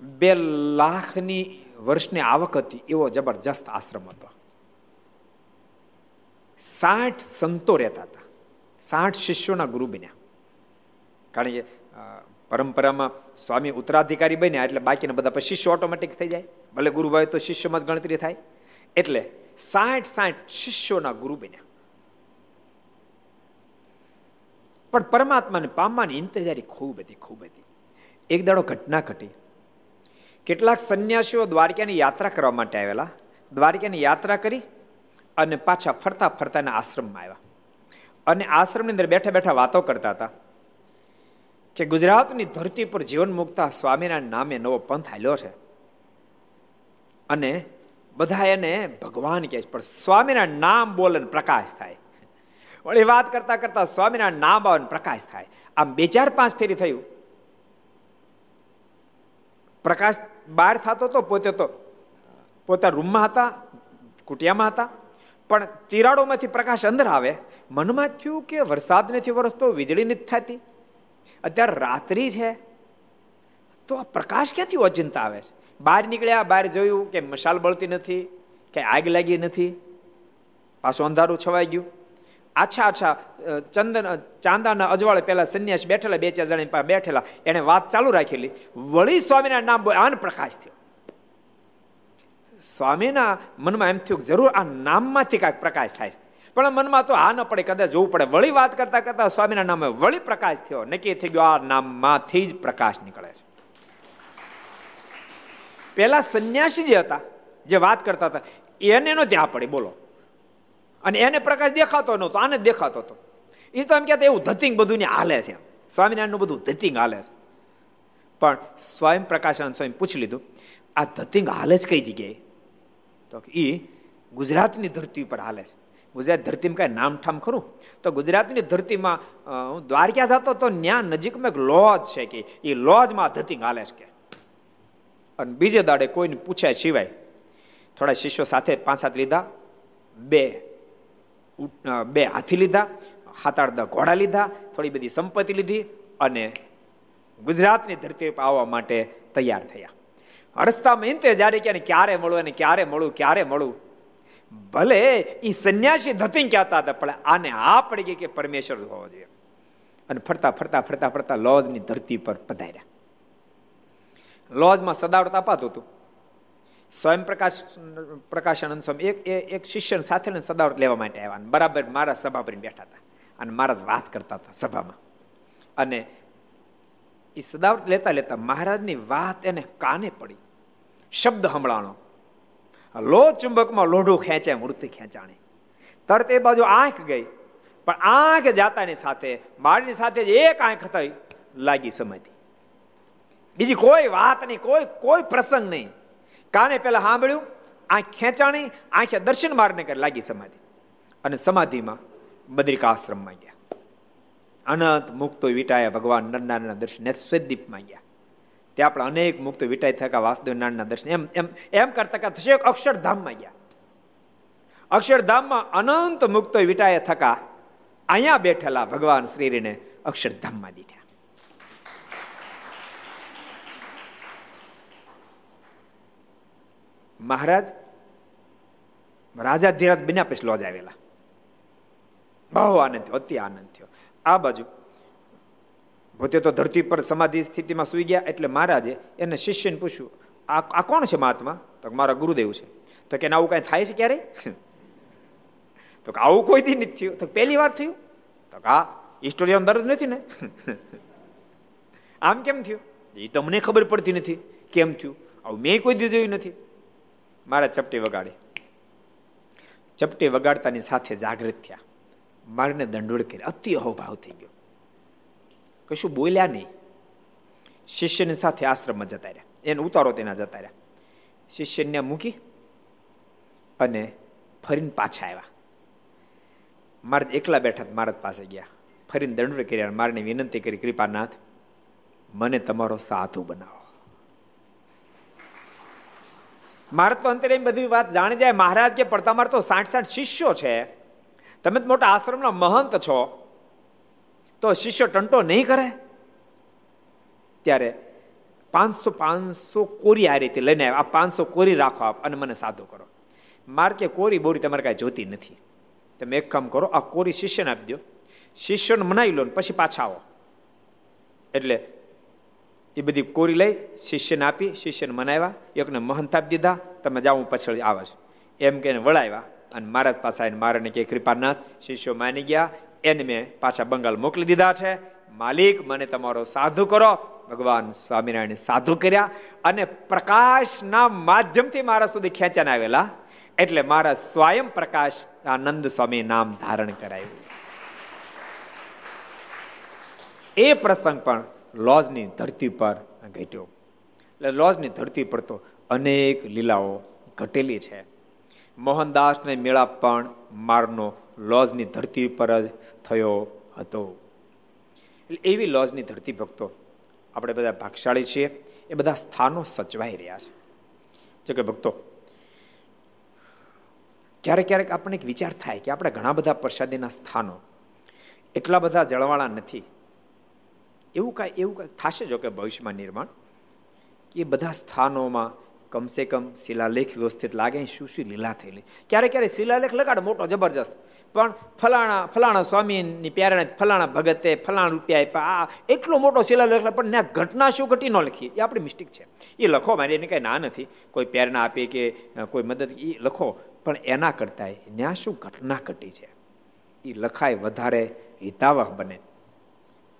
બે લાખની વર્ષની આવક હતી, એવો જબરજસ્ત આશ્રમ હતો. સાઠ સંતો રહેતા હતા. સાઠ શિષ્યોના ગુરુ બન્યા. કારણ કે પરંપરામાં સ્વામી ઉત્તરાધિકારી બન્યા એટલે બાકીના બધા શિષ્યો ઓટોમેટિક થઈ જાય. ભલે ગુરુ હોય તો શિષ્યમાં જ ગણતરી થાય. એટલે સાઠ સાઠ શિષ્યોના ગુરુ બન્યા. પણ પરમાત્માને પામવાની ઇંતજારી ખૂબ હતી ખૂબ હતી. એક દાડો ઘટના ઘટી. કેટલાક સંન્યાસીઓ દ્વારકાની યાત્રા કરવા માટે આવેલા. દ્વારકાની યાત્રા કરી અને પાછા ફરતા ફરતાના આશ્રમમાં આવ્યા. અને આશ્રમની અંદર બેઠા બેઠા વાતો કરતા હતા કે ગુજરાતની ધરતી પર જીવન મુકતા સ્વામિનારાયણ નામે નવો પંથ હાલ્યો છે. અને બધા એને ભગવાન કહે છે, પણ સ્વામીના નામ બોલે પ્રકાશ થાય. વળી વાત કરતા કરતા સ્વામિનારાયણ નામ આવે પ્રકાશ થાય. આમ બે ચાર પાંચ ફેરી થયું. પ્રકાશ બહાર થતો તો પોતે તો પોતા રૂમમાં હતા, કુટિયામાં હતા. પણ તિરાડોમાંથી પ્રકાશ અંદર આવે, મનમાં થયું કે વરસાદ નથી વરસતો વીજળી નથી થતી. અત્યારે રાત્રિ છે, તો આ પ્રકાશ ક્યાંથી ઓચિંતા આવે છે? બહાર નીકળ્યા, બહાર જોયું કે મશાલ બળતી નથી, કે આગ લાગી નથી. પાછું અંધારું છવાઈ ગયું. આછા આછા ચંદન ચાંદાના અજવાળે પેલા સંન્યાસ બેઠેલા, બે ચાર જણા બેઠેલા. એને વાત ચાલુ રાખેલી. વળી સ્વામીના નામ આન પ્રકાશ થયો. સ્વામીના મનમાં એમ થયું જરૂર આ નામમાંથી કાંઈક પ્રકાશ થાય પણ મનમાં તો આ ન પડે, કદાચ જોવું પડે. વળી વાત કરતા કરતા સ્વામીના નામે વળી પ્રકાશ થયો. નક્કી થઈ ગયો, આ નામમાંથી જ પ્રકાશ નીકળે છે. પેલા સંન્યાસી જે હતા, જે વાત કરતા હતા, એને નો ત્યાં પડે. બોલો. અને એને પ્રકાશ દેખાતો નહોતો, આને દેખાતો હતો. એ તો એમ કહેતા એવું ધતિંગ બધું હાલે છે. સ્વામિનારાયણનું બધું ધતિંગ હાલે છે. પણ સ્વયં પ્રકાશાનંદ સ્વયં પૂછી લીધું, આ ધતિંગ હાલે જ કઈ જગ્યાએ? તો એ ગુજરાતની ધરતી ઉપર હાલે છે. ગુજરાત ધરતીમાં કાંઈ નામઠામ ખરું? તો ગુજરાતની ધરતીમાં હું દ્વારકા જતો તો ત્યાં નજીકમાં એક લોજ છે કે એ લોજમાં ધતિંગ હાલે છે કે. અને બીજે દાડે કોઈને પૂછ્યા સિવાય, થોડા શિષ્યો સાથે પાંચ સાત લીધા, બે બે હાથી લીધા, સાત ઘોડા લીધા, થોડી બધી સંપત્તિ લીધી અને ગુજરાતની ધરતી પર આવવા માટે તૈયાર થયા. રસ્તામાં જ્યારે ક્યારે ક્યારે મળું અને ક્યારે મળું ક્યારે મળું, ભલે એ સંન્યાસી ધતી કહેતા હતા, પણ આને આ પડી ગઈ કે પરમેશ્વર હોવો જોઈએ. અને ફરતા ફરતા ફરતા ફરતા લોજની ધરતી પર પધાર્યા. લોજમાં સદાવટ અપાતું હતું. સ્વયં પ્રકાશ પ્રકાશાનંદ સ્વામી એક એક શિષ્ય સાથે સદાવટ લેવા માટે આવ્યા બરાબર મારા સભા પર બેઠા હતા અને મહારાજ વાત કરતા હતા સભામાં. અને એ સદાવટ લેતા લેતા મહારાજની વાત એને કાને પડી? શબ્દ સંભળાણો. લો ચુંબકમાં લોઢું ખેંચે, મૂર્તિ ખેંચાણી. તરત એ બાજુ આંખ ગઈ, પણ આંખ જાતાની સાથે, મારીની સાથે જ એક આંખ થઈ, લાગી સમાધિ. બીજી કોઈ વાત નહીં, કોઈ કોઈ પ્રસંગ નહીં. કાને પેલા સાંભળ્યું? આંખ ખેંચાણી, આંખે દર્શન માર્ગને કરી લાગી સમાધિ. અને સમાધિમાં બદ્રિકા આશ્રમમાં ગયા. અનંત મુક્તો વિટાયા ભગવાન નરનારાયણના દર્શન સ્વદીપમાં ગયા. ત્યાં આપણે અનેક મુક્તો વિટાય થકા વાસુદેવ નારાયણના દર્શન. એમ એમ એમ કરતા કરતા થશે અક્ષરધામમાં ગયા. અક્ષરધામમાં અનંત મુક્તો વિટાયા થકા અહીંયા બેઠેલા ભગવાન શ્રીને અક્ષરધામમાં દીઠા મહારાજ, રાજા ધીરાજ બન્યા પછી લોજ આવેલા. બહુ આનંદ થયો, અતિ આનંદ થયો. આ બાજુ, પોતે તો ધરતી પર સમાધિ સ્થિતિમાં સુઈ ગયા એટલે મહારાજે એને શિષ્યને પૂછ્યું, આ આ કોણ છે મહાત્મા? તો મારા ગુરુદેવ છે. તો કે આવું કાંઈ થાય છે ક્યારે? [laughs] તો કે આવું કોઈ દી નથી થયું. તો પહેલી વાર થયું? તો હા હિસ્ટોરી દર્દ નથી ને? [laughs] આમ કેમ થયું? એ તમને ખબર પડતી નથી. કેમ થયું? આવું મેં કોઈ દી નથી. મારા ચપટી વગાડી. ચપટી વગાડતાની સાથે જાગૃત થયા. મારને દંડોળ કરી અતિ અહોભાવ થઈ ગયો. કશું બોલ્યા નહીં. શિષ્યની સાથે આશ્રમમાં જતા રહ્યા. એને ઉતારો તેના જતા રહ્યા. શિષ્યને મૂકી અને ફરીને પાછા આવ્યા. મારે એકલા બેઠા મહારાજ પાસે ગયા. ફરીને દંડ કર્યા મારને વિનંતી કરી, કૃપાનાથ, મને તમારો સાધુ બનાવો. મારે તો અંતરે એમ બધી વાત જાણી જાય. મહારાજ કે, પણ તમારે તો સાઠ સાઠ શિષ્યો છે. તમે તો મોટા આશ્રમના મહંત છો. તો શિષ્યો ટંટો નહીં કરે? ત્યારે, પાંચસો પાંચસો કોરી આ રીતે લઈને આ પાંચસો કોરી રાખો આપ અને મને સાદો કરો. મારે કે, કોરી બોરી તમારે કાંઈ જોતી નથી. તમે એક કામ કરો, આ કોરી શિષ્યને આપી દો શિષ્યોને મનાવી લો ને પછી પાછા આવો. એટલે એ બધી કોરી લઈ, શિષ્યને આપી, શિષ્યને મનાવ્યા, એકને મહંત આપી દીધા, તમે જાઓ, હું પછી આવે છે એમ કહીને વળાવ્યા અને મહારાજ પાસે આવીને મારાને કે કૃપાનાથ, શિષ્યો માની ગયા, એને મેં પાછા બંગાળ મોકલી દીધા છે. માલિક, મને તમારો સાધુ કરો. ભગવાન સ્વામિનારાયણ સાધુ કર્યા અને પ્રકાશના માધ્યમથી મારા સુધી ખેંચાને આવેલા. એટલે મારા સ્વયં પ્રકાશ આનંદ સ્વામી નામ ધારણ કરાયું. એ પ્રસંગ પણ લોજની ધરતી પર ઘટ્યો એટલે લોજની ધરતી પર તો અનેક લીલાઓ ઘટેલી છે. મોહનદાસને મેળા પણ મારનો લોજની ધરતી પર જ થયો હતો. એટલે એવી લોજની ધરતી ભક્તો આપણે બધા ભાગશાળી છીએ, એ બધા સ્થાનો સચવાઈ રહ્યા છે. જો કે ભક્તો, ક્યારેક ક્યારેક આપણને એક વિચાર થાય કે આપણે ઘણા બધા પ્રસાદીના સ્થાનો, એટલા બધા જળવાળા નથી. એવું કાંઈ એવું કાંઈ થશે જો કે ભવિષ્યમાં નિર્માણ? કે બધા સ્થાનોમાં કમસે કમ શિલાલેખ વ્યવસ્થિત લાગે, શું શું લીલા થયેલી? ક્યારેક ક્યારેક શિલાલેખ લગાડે, મોટો, જબરજસ્ત. પણ ફલાણા ફલાણા સ્વામીની પ્યારણે ફલાણા ભગતે ફલાણા રૂપિયા આપ્યા. આ એટલો મોટો શિલાલેખ પણ ત્યાં ઘટના શું, ઘટી ન લખી. એ આપણી મિસ્ટેક છે. એ લખો મારી, એને કંઈ ના નથી. કોઈ પ્રેરણા આપી કે કોઈ મદદ, એ લખો. પણ એના કરતાં ત્યાં શું ઘટના ઘટી છે? એ લખાય વધારે હિતાવહ બને.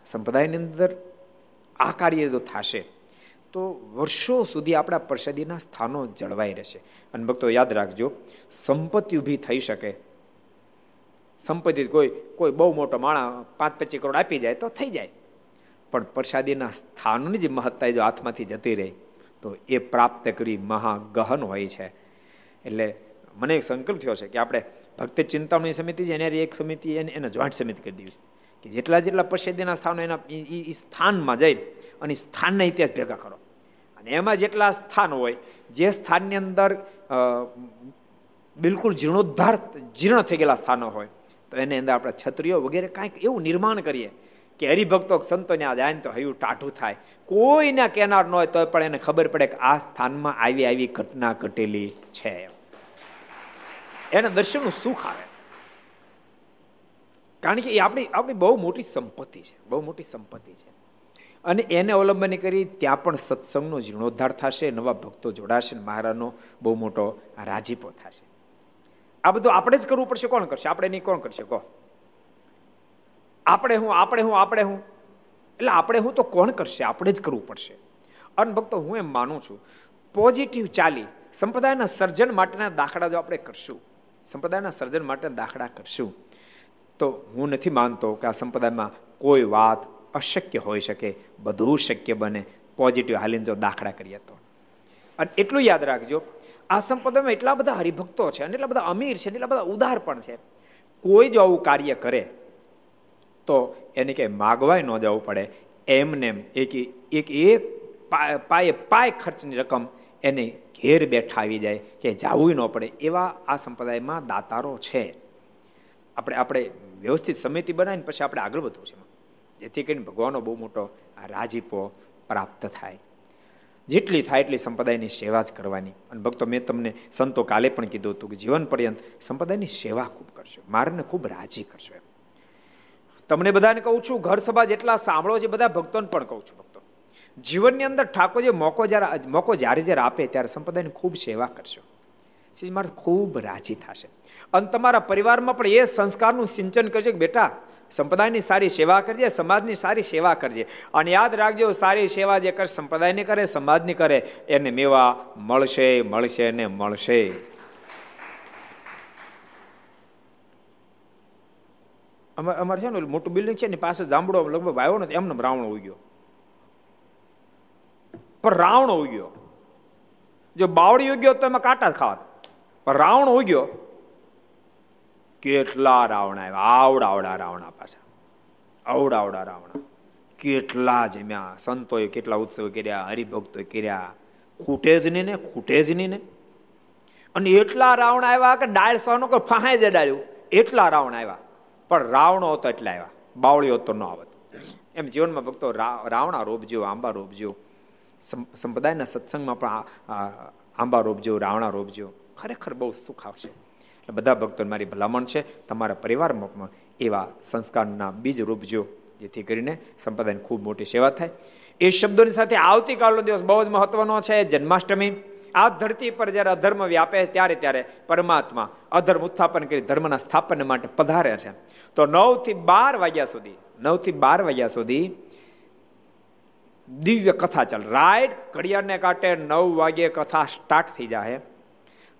સંપ્રદાયની અંદર આ કાર્ય જો થશે, તો વર્ષો સુધી આપણા પ્રસાદીના સ્થાનો જળવાઈ રહેશે. અને ભક્તો, યાદ રાખજો, સંપત્તિ ઊભી થઈ શકે. સંપત્તિ કોઈ કોઈ બહુ મોટો માણા પાંચ પચીસ કરોડ આપી જાય તો થઈ જાય. પણ પ્રસાદીના સ્થાનોની જે મહત્તા જો હાથમાંથી જતી રહે, તો એ પ્રાપ્ત કરી મહાગહન હોય છે. એટલે મને એક સંકલ્પ થયો છે કે આપણે ભક્તિ ચિંતામણી સમિતિ છે, એની એક સમિતિ એને એને જોઈન્ટ સમિતિ કરી દીધી છે. કે જેટલા જેટલા પ્રસિદ્ધિના સ્થાનો એના એ સ્થાનમાં જઈ અને સ્થાનના ઇતિહાસ ભેગા કરો. અને એમાં જેટલા સ્થાન હોય, જે સ્થાનની અંદર બિલકુલ જીર્ણોદ્ધાર, જીર્ણ થઈ ગયેલા સ્થાનો હોય, તો એની અંદર આપણે છત્રીઓ વગેરે કાંઈક એવું નિર્માણ કરીએ કે હરિભક્તો સંતોને આ જાય તો હયું ટાઢું થાય. કોઈના કેનાર ન હોય તો પણ એને ખબર પડે કે આ સ્થાનમાં આવી આવી ઘટના ઘટેલી છે. એને દર્શનનું સુખ આવે. કારણ કે એ આપણી આપણી બહુ મોટી સંપત્તિ છે, બહુ મોટી સંપત્તિ છે. અને એને અવલંબન કરી ત્યાં પણ સત્સંગનો જીર્ણોદ્ધાર થશે, નવા ભક્તો જોડાશે મહારાજનો બહુ મોટો રાજીપો થશે. આ બધું આપણે જ કરવું પડશે, કોણ કરશે? આપણે નહીં, કોણ કરશે? કહો. આપણે હું આપણે હું આપણે હું. એટલે આપણે હું તો કોણ કરશે? આપણે જ કરવું પડશે. અને ભક્તો, હું એમ માનું છું પોઝિટિવ ચાલી. સંપ્રદાયના સર્જન માટેના દાખલા જો આપણે કરશું, સંપ્રદાયના સર્જન માટેના દાખલા કરશું તો હું નથી માનતો કે આ સંપ્રદાયમાં કોઈ વાત અશક્ય હોઈ શકે, બધું શક્ય બને પોઝિટિવ હાલીને જો દાખલા કરીએ તો. અને એટલું યાદ રાખજો, આ સંપ્રદાયમાં એટલા બધા હરિભક્તો છે અને એટલા બધા અમીર છે એટલા બધા ઉદાર પણ છે. કોઈ જો આવું કાર્ય કરે, તો એને કંઈ માગવાય ન જવું પડે. એમને એક એક એક પાયે પાય ખર્ચની રકમ એને ઘેર બેઠા આવી જાય કે જવું ન પડે એવા આ સંપ્રદાયમાં દાતારો છે. આપણે આપણે વ્યવસ્થિત સમિતિ બનાવીને પછી આપણે આગળ વધવું છે જેથી કરીને ભગવાનનો બહુ મોટો આ રાજીપો પ્રાપ્ત થાય. જેટલી થાય એટલી સંપ્રદાયની સેવા જ કરવાની. અને ભક્તો, મેં તમને સંતો કાલે પણ કીધું હતું કે જીવન પર્યંત સંપ્રદાયની સેવા ખૂબ કરશો. મારને ખૂબ રાજી કરશો એમ. તમને બધાને કહું છું, ઘર સભા જેટલા સાંભળો છે બધા ભક્તોને પણ કહું છું ભક્તો. જીવનની અંદર ઠાકોરજી મોકો જ્યારે મોકો જ્યારે જ્યારે આપે ત્યારે સંપ્રદાયની ખૂબ સેવા કરશો. શ્રી મારે ખૂબ રાજી થશે. અને તમારા પરિવારમાં પણ એ સંસ્કારનું સિંચન કરજો કે બેટા, સંપ્રદાયની સારી સેવા કરજે, સમાજની સારી સેવા કરજે. અને યાદ રાખજો, સારી સેવા જે કરે, સંપ્રદાયની કરે, સમાજની કરે, એને મેવા મળશે મળશે ને મળશે. અમારે છે ને મોટું બિલ્ડિંગ છે ને, પાસે જાંબડો લગભગ આવ્યો ને એમને રાવણ ઉગ્યો પણ રાવણ ઉગ્યો જો બાવળી ઉગ્યો તો એમાં કાંટા ખાવા રાવણ ઉગ્યો. કેટલા રાવણ આવ્યા? આવડા આવડા રાવણા પાછા. અવડાવડા આવડા રાવણા. કેટલા જમ્યા સંતોએ કેટલા ઉત્સવ કર્યા હરિભક્તો કર્યા. ખૂટે જ નહીં ને ખૂટે જ નહીં ને. અને એટલા રાવણ આવ્યા કે ડાળ સહનો કે ફાહે જ ડાળ્યું એટલા રાવણ આવ્યા. પણ રાવણો હતો એટલા આવ્યા. બાવળીઓ તો ન આવત. એમ જીવનમાં ભક્તો રાવણા રોપજો આંબા રોપજો સંપ્રદાયના સત્સંગમાં પણ આંબા રોપજો રાવણા રોપજો ખરેખર બહુ સુખ આવશે. એટલે બધા ભક્તોને મારી ભલામણ છે, તમારા પરિવારમાં પણ એવા સંસ્કારના બીજ રૂપજો જેથી કરીને સંપ્રદાયની ખૂબ મોટી સેવા થાય. એ શબ્દોની સાથે આવતીકાલનો દિવસ બહુ જ મહત્વનો છે. જન્માષ્ટમી, આ ધરતી પર જ્યારે અધર્મ વ્યાપે ત્યારે ત્યારે પરમાત્મા અધર્મ ઉત્થાપન કરી ધર્મના સ્થાપન માટે પધારે છે. તો નવથી બાર વાગ્યા સુધી નવથી બાર વાગ્યા સુધી દિવ્ય કથા ચાલ. રાઈટ ઘડિયાળને કાંટે નવ વાગે કથા સ્ટાર્ટ થઈ જાય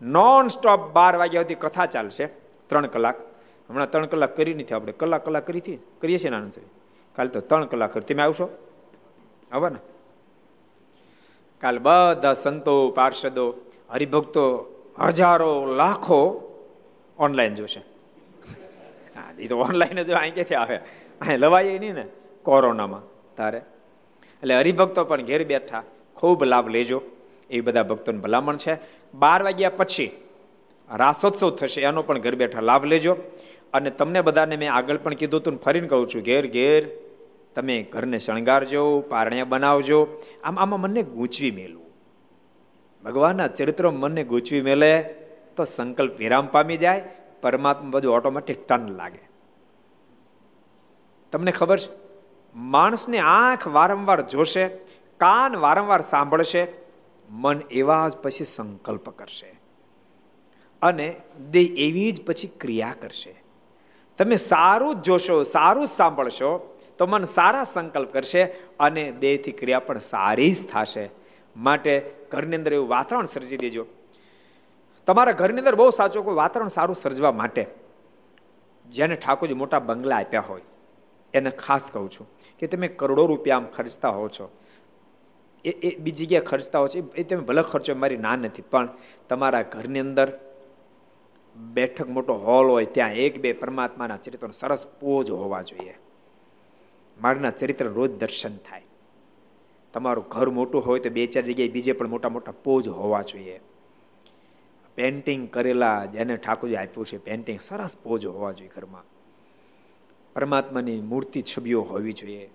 નોન સ્ટોપ બાર વાગ્યા સુધી કથા ચાલશે. ત્રણ કલાક. હમણાં ત્રણ કલાક કરી નથી આપણે. કલાક કલાક કરી હતી કરીએ છીએ આનંદ કાલે તો ત્રણ કલાક તમે આવશો? આવો ને. કાલ બધા સંતો, પાર્ષદો, હરિભક્તો હજારો, લાખો ઓનલાઈન જોશે. એ તો ઓનલાઈન જો અહીં ક્યાંથી આવે. અહીં લવાય નહીં ને કોરોનામાં તારે. એટલે હરિભક્તો પણ ઘેર બેઠા. ખૂબ લાભ લેજો. એ બધા ભક્તોની ભલામણ છે. બાર વાગ્યા પછી રાસોત્સવ થશે, એનો પણ ઘર બેઠા લાભ લેજો. અને તમને બધાને મેં આગળ પણ કીધું હતું ફરીને કહું છું, ઘેર ઘેર તમે ઘરને શણગારજો, પારણ્યા બનાવજો. આમ, આમાં મનને ગૂંચવી મેલવું ભગવાનના ચરિત્ર મનને ગૂંચવી મેલે તો સંકલ્પ વિરામ પામી જાય, પરમાત્મા બધું ઓટોમેટિક ટન લાગે. તમને ખબર છે? માણસની આંખ વારંવાર જોશે, કાન વારંવાર સાંભળશે મન એવા જ પછી સંકલ્પ કરશે. અને દેહ એવી જ પછી ક્રિયા કરશે. તમે સારું જ જોશો, સારું જ સાંભળશો, તો મન સારા સંકલ્પ કરશે અને દેહથી ક્રિયા પણ સારી જ થશે. માટે ઘરની અંદર એવું વાતાવરણ સર્જી દેજો. તમારા ઘરની અંદર બહુ સાચું કોઈ વાતાવરણ સારું સર્જવા માટે જેને ઠાકોરજી મોટા બંગલા આપ્યા હોય, એને ખાસ કહું છું કે તમે કરોડો રૂપિયા આમ ખર્ચતા હો છો. એ એ બીજી જગ્યાએ ખર્ચતા હો છો. એ તમે ભલે ખર્ચો મારી ના નથી. પણ તમારા ઘરની અંદર બેઠક મોટો હોલ હોય, ત્યાં એક બે પરમાત્માના ચરિત્રનો સરસ પોજ હોવા જોઈએ. મારના ચરિત્ર રોજ દર્શન થાય. તમારું ઘર મોટું હોય તો બે ચાર જગ્યાએ બીજે પણ મોટા મોટા પોજ હોવા જોઈએ. પેન્ટિંગ કરેલા જેને ઠાકોરજી આપ્યું છે પેન્ટિંગ સરસ પોજ હોવા જોઈએ ઘરમાં. પરમાત્માની મૂર્તિ છબીઓ હોવી જોઈએ.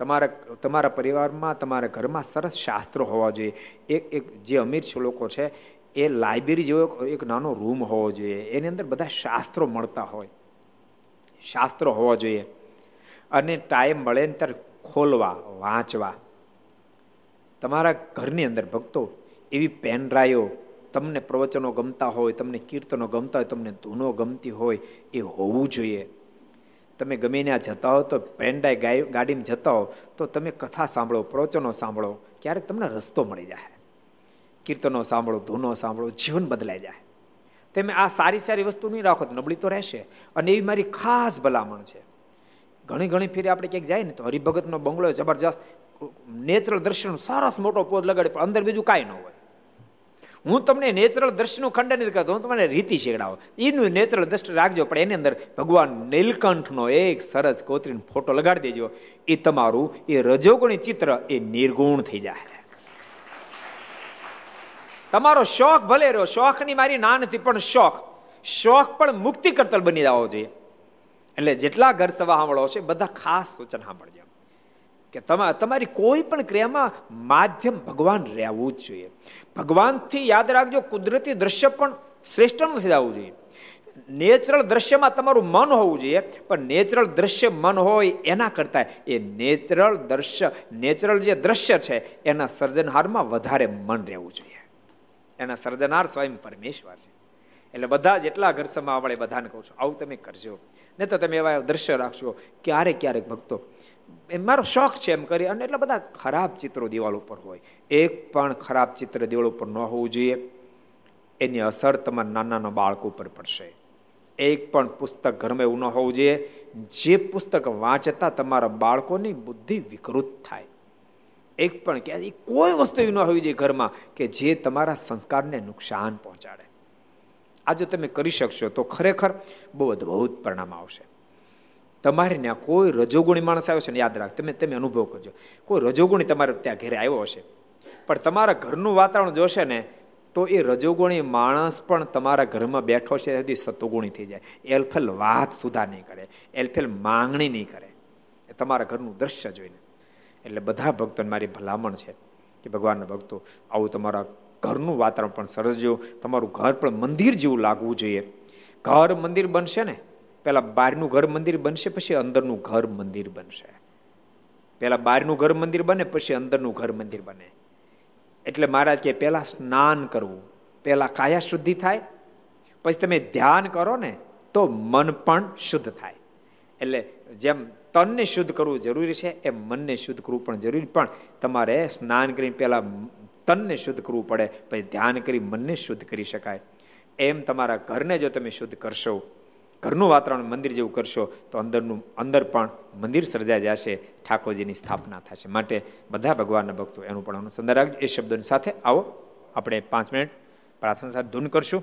તમારા તમારા પરિવારમાં, તમારા ઘરમાં સરસ શાસ્ત્રો હોવા જોઈએ. એક એક જે અમીર લોકો છે, એ લાઇબ્રેરી જેવો એક નાનો રૂમ હોવો જોઈએ. એની અંદર બધા શાસ્ત્રો મળતા હોય. શાસ્ત્રો હોવા જોઈએ. અને ટાઈમ મળે ને ત્યારે ખોલવા, વાંચવા. તમારા ઘરની અંદર ભક્તો, એવી પેનડ્રાઈવ તમને પ્રવચનો ગમતા હોય, તમને કીર્તનો ગમતા હોય, તમને ધૂનો ગમતી હોય, એ હોવું જોઈએ. તમે ગમે ત્યાં જતા હો તો પેન્ડાય ગાય ગાડીમાં જતા હો તો તમે કથા સાંભળો, પ્રવચનો સાંભળો. ક્યારેક તમને રસ્તો મળી જાય કીર્તનો સાંભળો, ધૂનો સાંભળો, જીવન બદલાઈ જાય તમે આ સારી સારી વસ્તુ નહીં રાખો તો નબળી તો રહેશે. અને એવી મારી ખાસ ભલામણ છે. ઘણી ઘણી ફેરી આપણે ક્યાંક જાય ને તો હરિભગતનો બંગલો જબરજસ્ત, નેચરલ દર્શન સરસ મોટો પોદ લગાડે, પણ અંદર બીજું કાંઈ ન હોય. હું તમને નેચરલ દ્રશ્યનું ખંડન નથી કરતો હું તમને રીતિ શીખડાવો. એનું નેચરલ દ્રષ્ટિ રાખજો, પણ એની અંદર ભગવાન નીલકંઠનો એક સરસ કોતરીનો ફોટો લગાડી દેજો. એ તમારું એ રજોગુણી ચિત્ર એ નિર્ગુણ થઈ જાય. તમારો શોખ ભલે રહ્યો, શોખની મારી ના નથી, પણ શોખ. શોખ પણ મુક્તિ કરતલ બની જવો જોઈએ. એટલે જેટલા ઘર સભા સાંભળો છે બધા ખાસ સૂચન સાંભળજો. કે તમારી કોઈ પણ ક્રિયામાં માધ્યમ ભગવાન રહેવું જ જોઈએ. ભગવાનથી યાદ રાખજો, કુદરતી દ્રશ્ય પણ શ્રેષ્ઠ નથી આવવું જોઈએ. નેચરલ દ્રશ્યમાં તમારું મન હોવું જોઈએ, પણ નેચરલ દ્રશ્ય મન હોય એના કરતાં એ નેચરલ દ્રશ્ય, નેચરલ જે દ્રશ્ય છે, એના સર્જનહારમાં વધારે મન રહેવું જોઈએ. એના સર્જનહાર સ્વયં પરમેશ્વર છે. એટલે બધા જેટલા ઘર સમા વળે બધાને કહું છું, આવું તમે કરજો. નહીં તો તમે એવા દ્રશ્ય રાખશો, ક્યારેક ક્યારેક ભક્તો એ મારો શોખ છે એમ કરી. અને એટલા બધા ખરાબ ચિત્રો દિવાલ ઉપર હોય. એક પણ ખરાબ ચિત્ર દિવાલ ઉપર ન હોવું જોઈએ. એની અસર તમારા નાના નાના બાળકો ઉપર પડશે. એક પણ પુસ્તક ઘરમાં એવું ન હોવું જોઈએ. જે પુસ્તક વાંચતા તમારા બાળકોની બુદ્ધિ વિકૃત થાય. એક પણ કે કોઈ વસ્તુ એવી ન હોવી જોઈએ ઘરમાં કે જે તમારા સંસ્કારને નુકસાન પહોંચાડે. આ જો તમે કરી શકશો તો ખરેખર બહુ અદભુત પરિણામ આવશે. તમારે ત્યાં કોઈ રજોગુણી માણસ આવ્યો છે ને યાદ રાખ, તમે તમે અનુભવ કરજો. કોઈ રજોગુણી તમારે ત્યાં ઘરે આવ્યો હશે. પણ તમારા ઘરનું વાતાવરણ જોશે ને, તો એ રજોગુણી માણસ પણ તમારા ઘરમાં બેઠો છે સુધી સતોગુણી થઈ જાય. એલફેલ વાત સુધા નહીં કરે. એલફેલ માંગણી નહીં કરે. એ તમારા ઘરનું દ્રશ્ય જોઈને. એટલે બધા ભક્તોને મારી ભલામણ છે કે ભગવાનના ભક્તો, આવું તમારા ઘરનું વાતાવરણ પણ સરસજો તમારું ઘર પણ મંદિર જેવું લાગવું જોઈએ. ઘર મંદિર બનશે ને પહેલાં બહારનું ઘર મંદિર બનશે, પછી અંદરનું ઘર મંદિર બનશે. પહેલાં બહારનું ઘર મંદિર બને, પછી અંદરનું ઘર મંદિર બને. એટલે મહારાજ કે પહેલાં સ્નાન કરવું પહેલાં કાયા શુદ્ધિ થાય, પછી તમે ધ્યાન કરો ને, તો મન પણ શુદ્ધ થાય. એટલે જેમ તનને શુદ્ધ કરવું જરૂરી છે, એમ મનને શુદ્ધ કરવું પણ જરૂરી. પણ તમારે સ્નાન કરીને પહેલાં તનને શુદ્ધ કરવું પડે, પછી ધ્યાન કરી મનને શુદ્ધ કરી શકાય. એમ તમારા ઘરને જો તમે શુદ્ધ કરશો ઘરનું વાતાવરણ મંદિર જેવું કરશો, તો અંદરનું, અંદર પણ મંદિર સર્જાઈ જશે, ઠાકોરજીની સ્થાપના થશે. માટે બધા ભગવાનના ભક્તો એનું પણ અનુસંધાન રાખજો. એ શબ્દોની સાથે આવો, આપણે પાંચ મિનિટ પ્રાર્થના સાથે ધૂન કરશું.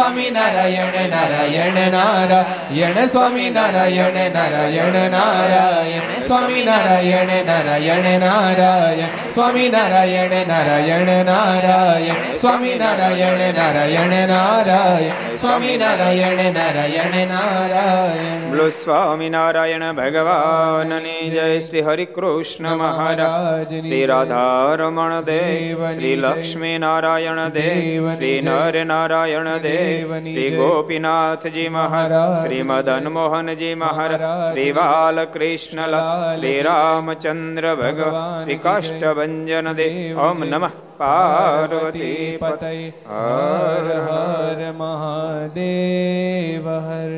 સ્વામી નારાયણ નારાયણ નારાયણ સ્વામી નારાયણ નારાયણ નારાયણ સ્વામી નારાયણ નારાયણ નારાયણ સ્વામી નારાયણ નારાયણ નારાયણ સ્વામી નારાયણ નારાયણ નારાયણ સ્વામી નારાયણ નારાયણ નારાયણ બોલો સ્વામિનારાયણ ભગવાનની જય શ્રી હરિ કૃષ્ણ મહારાજ શ્રી રાધારમણ દેવ શ્રી લક્ષ્મી નારાયણ દેવ શ્રી નર નારાયણ દેવ શ્રી ગોપીનાથજી મહારાજ શ્રી મદન મોહનજી મહારાજ શ્રી બાલકૃષ્ણલાલ શ્રી રામચંદ્ર ભગવાન શ્રી કાષ્ટભંજન દેવ ઓમ નમઃ પાર્વતી પતય હર હર મહાદેવ હર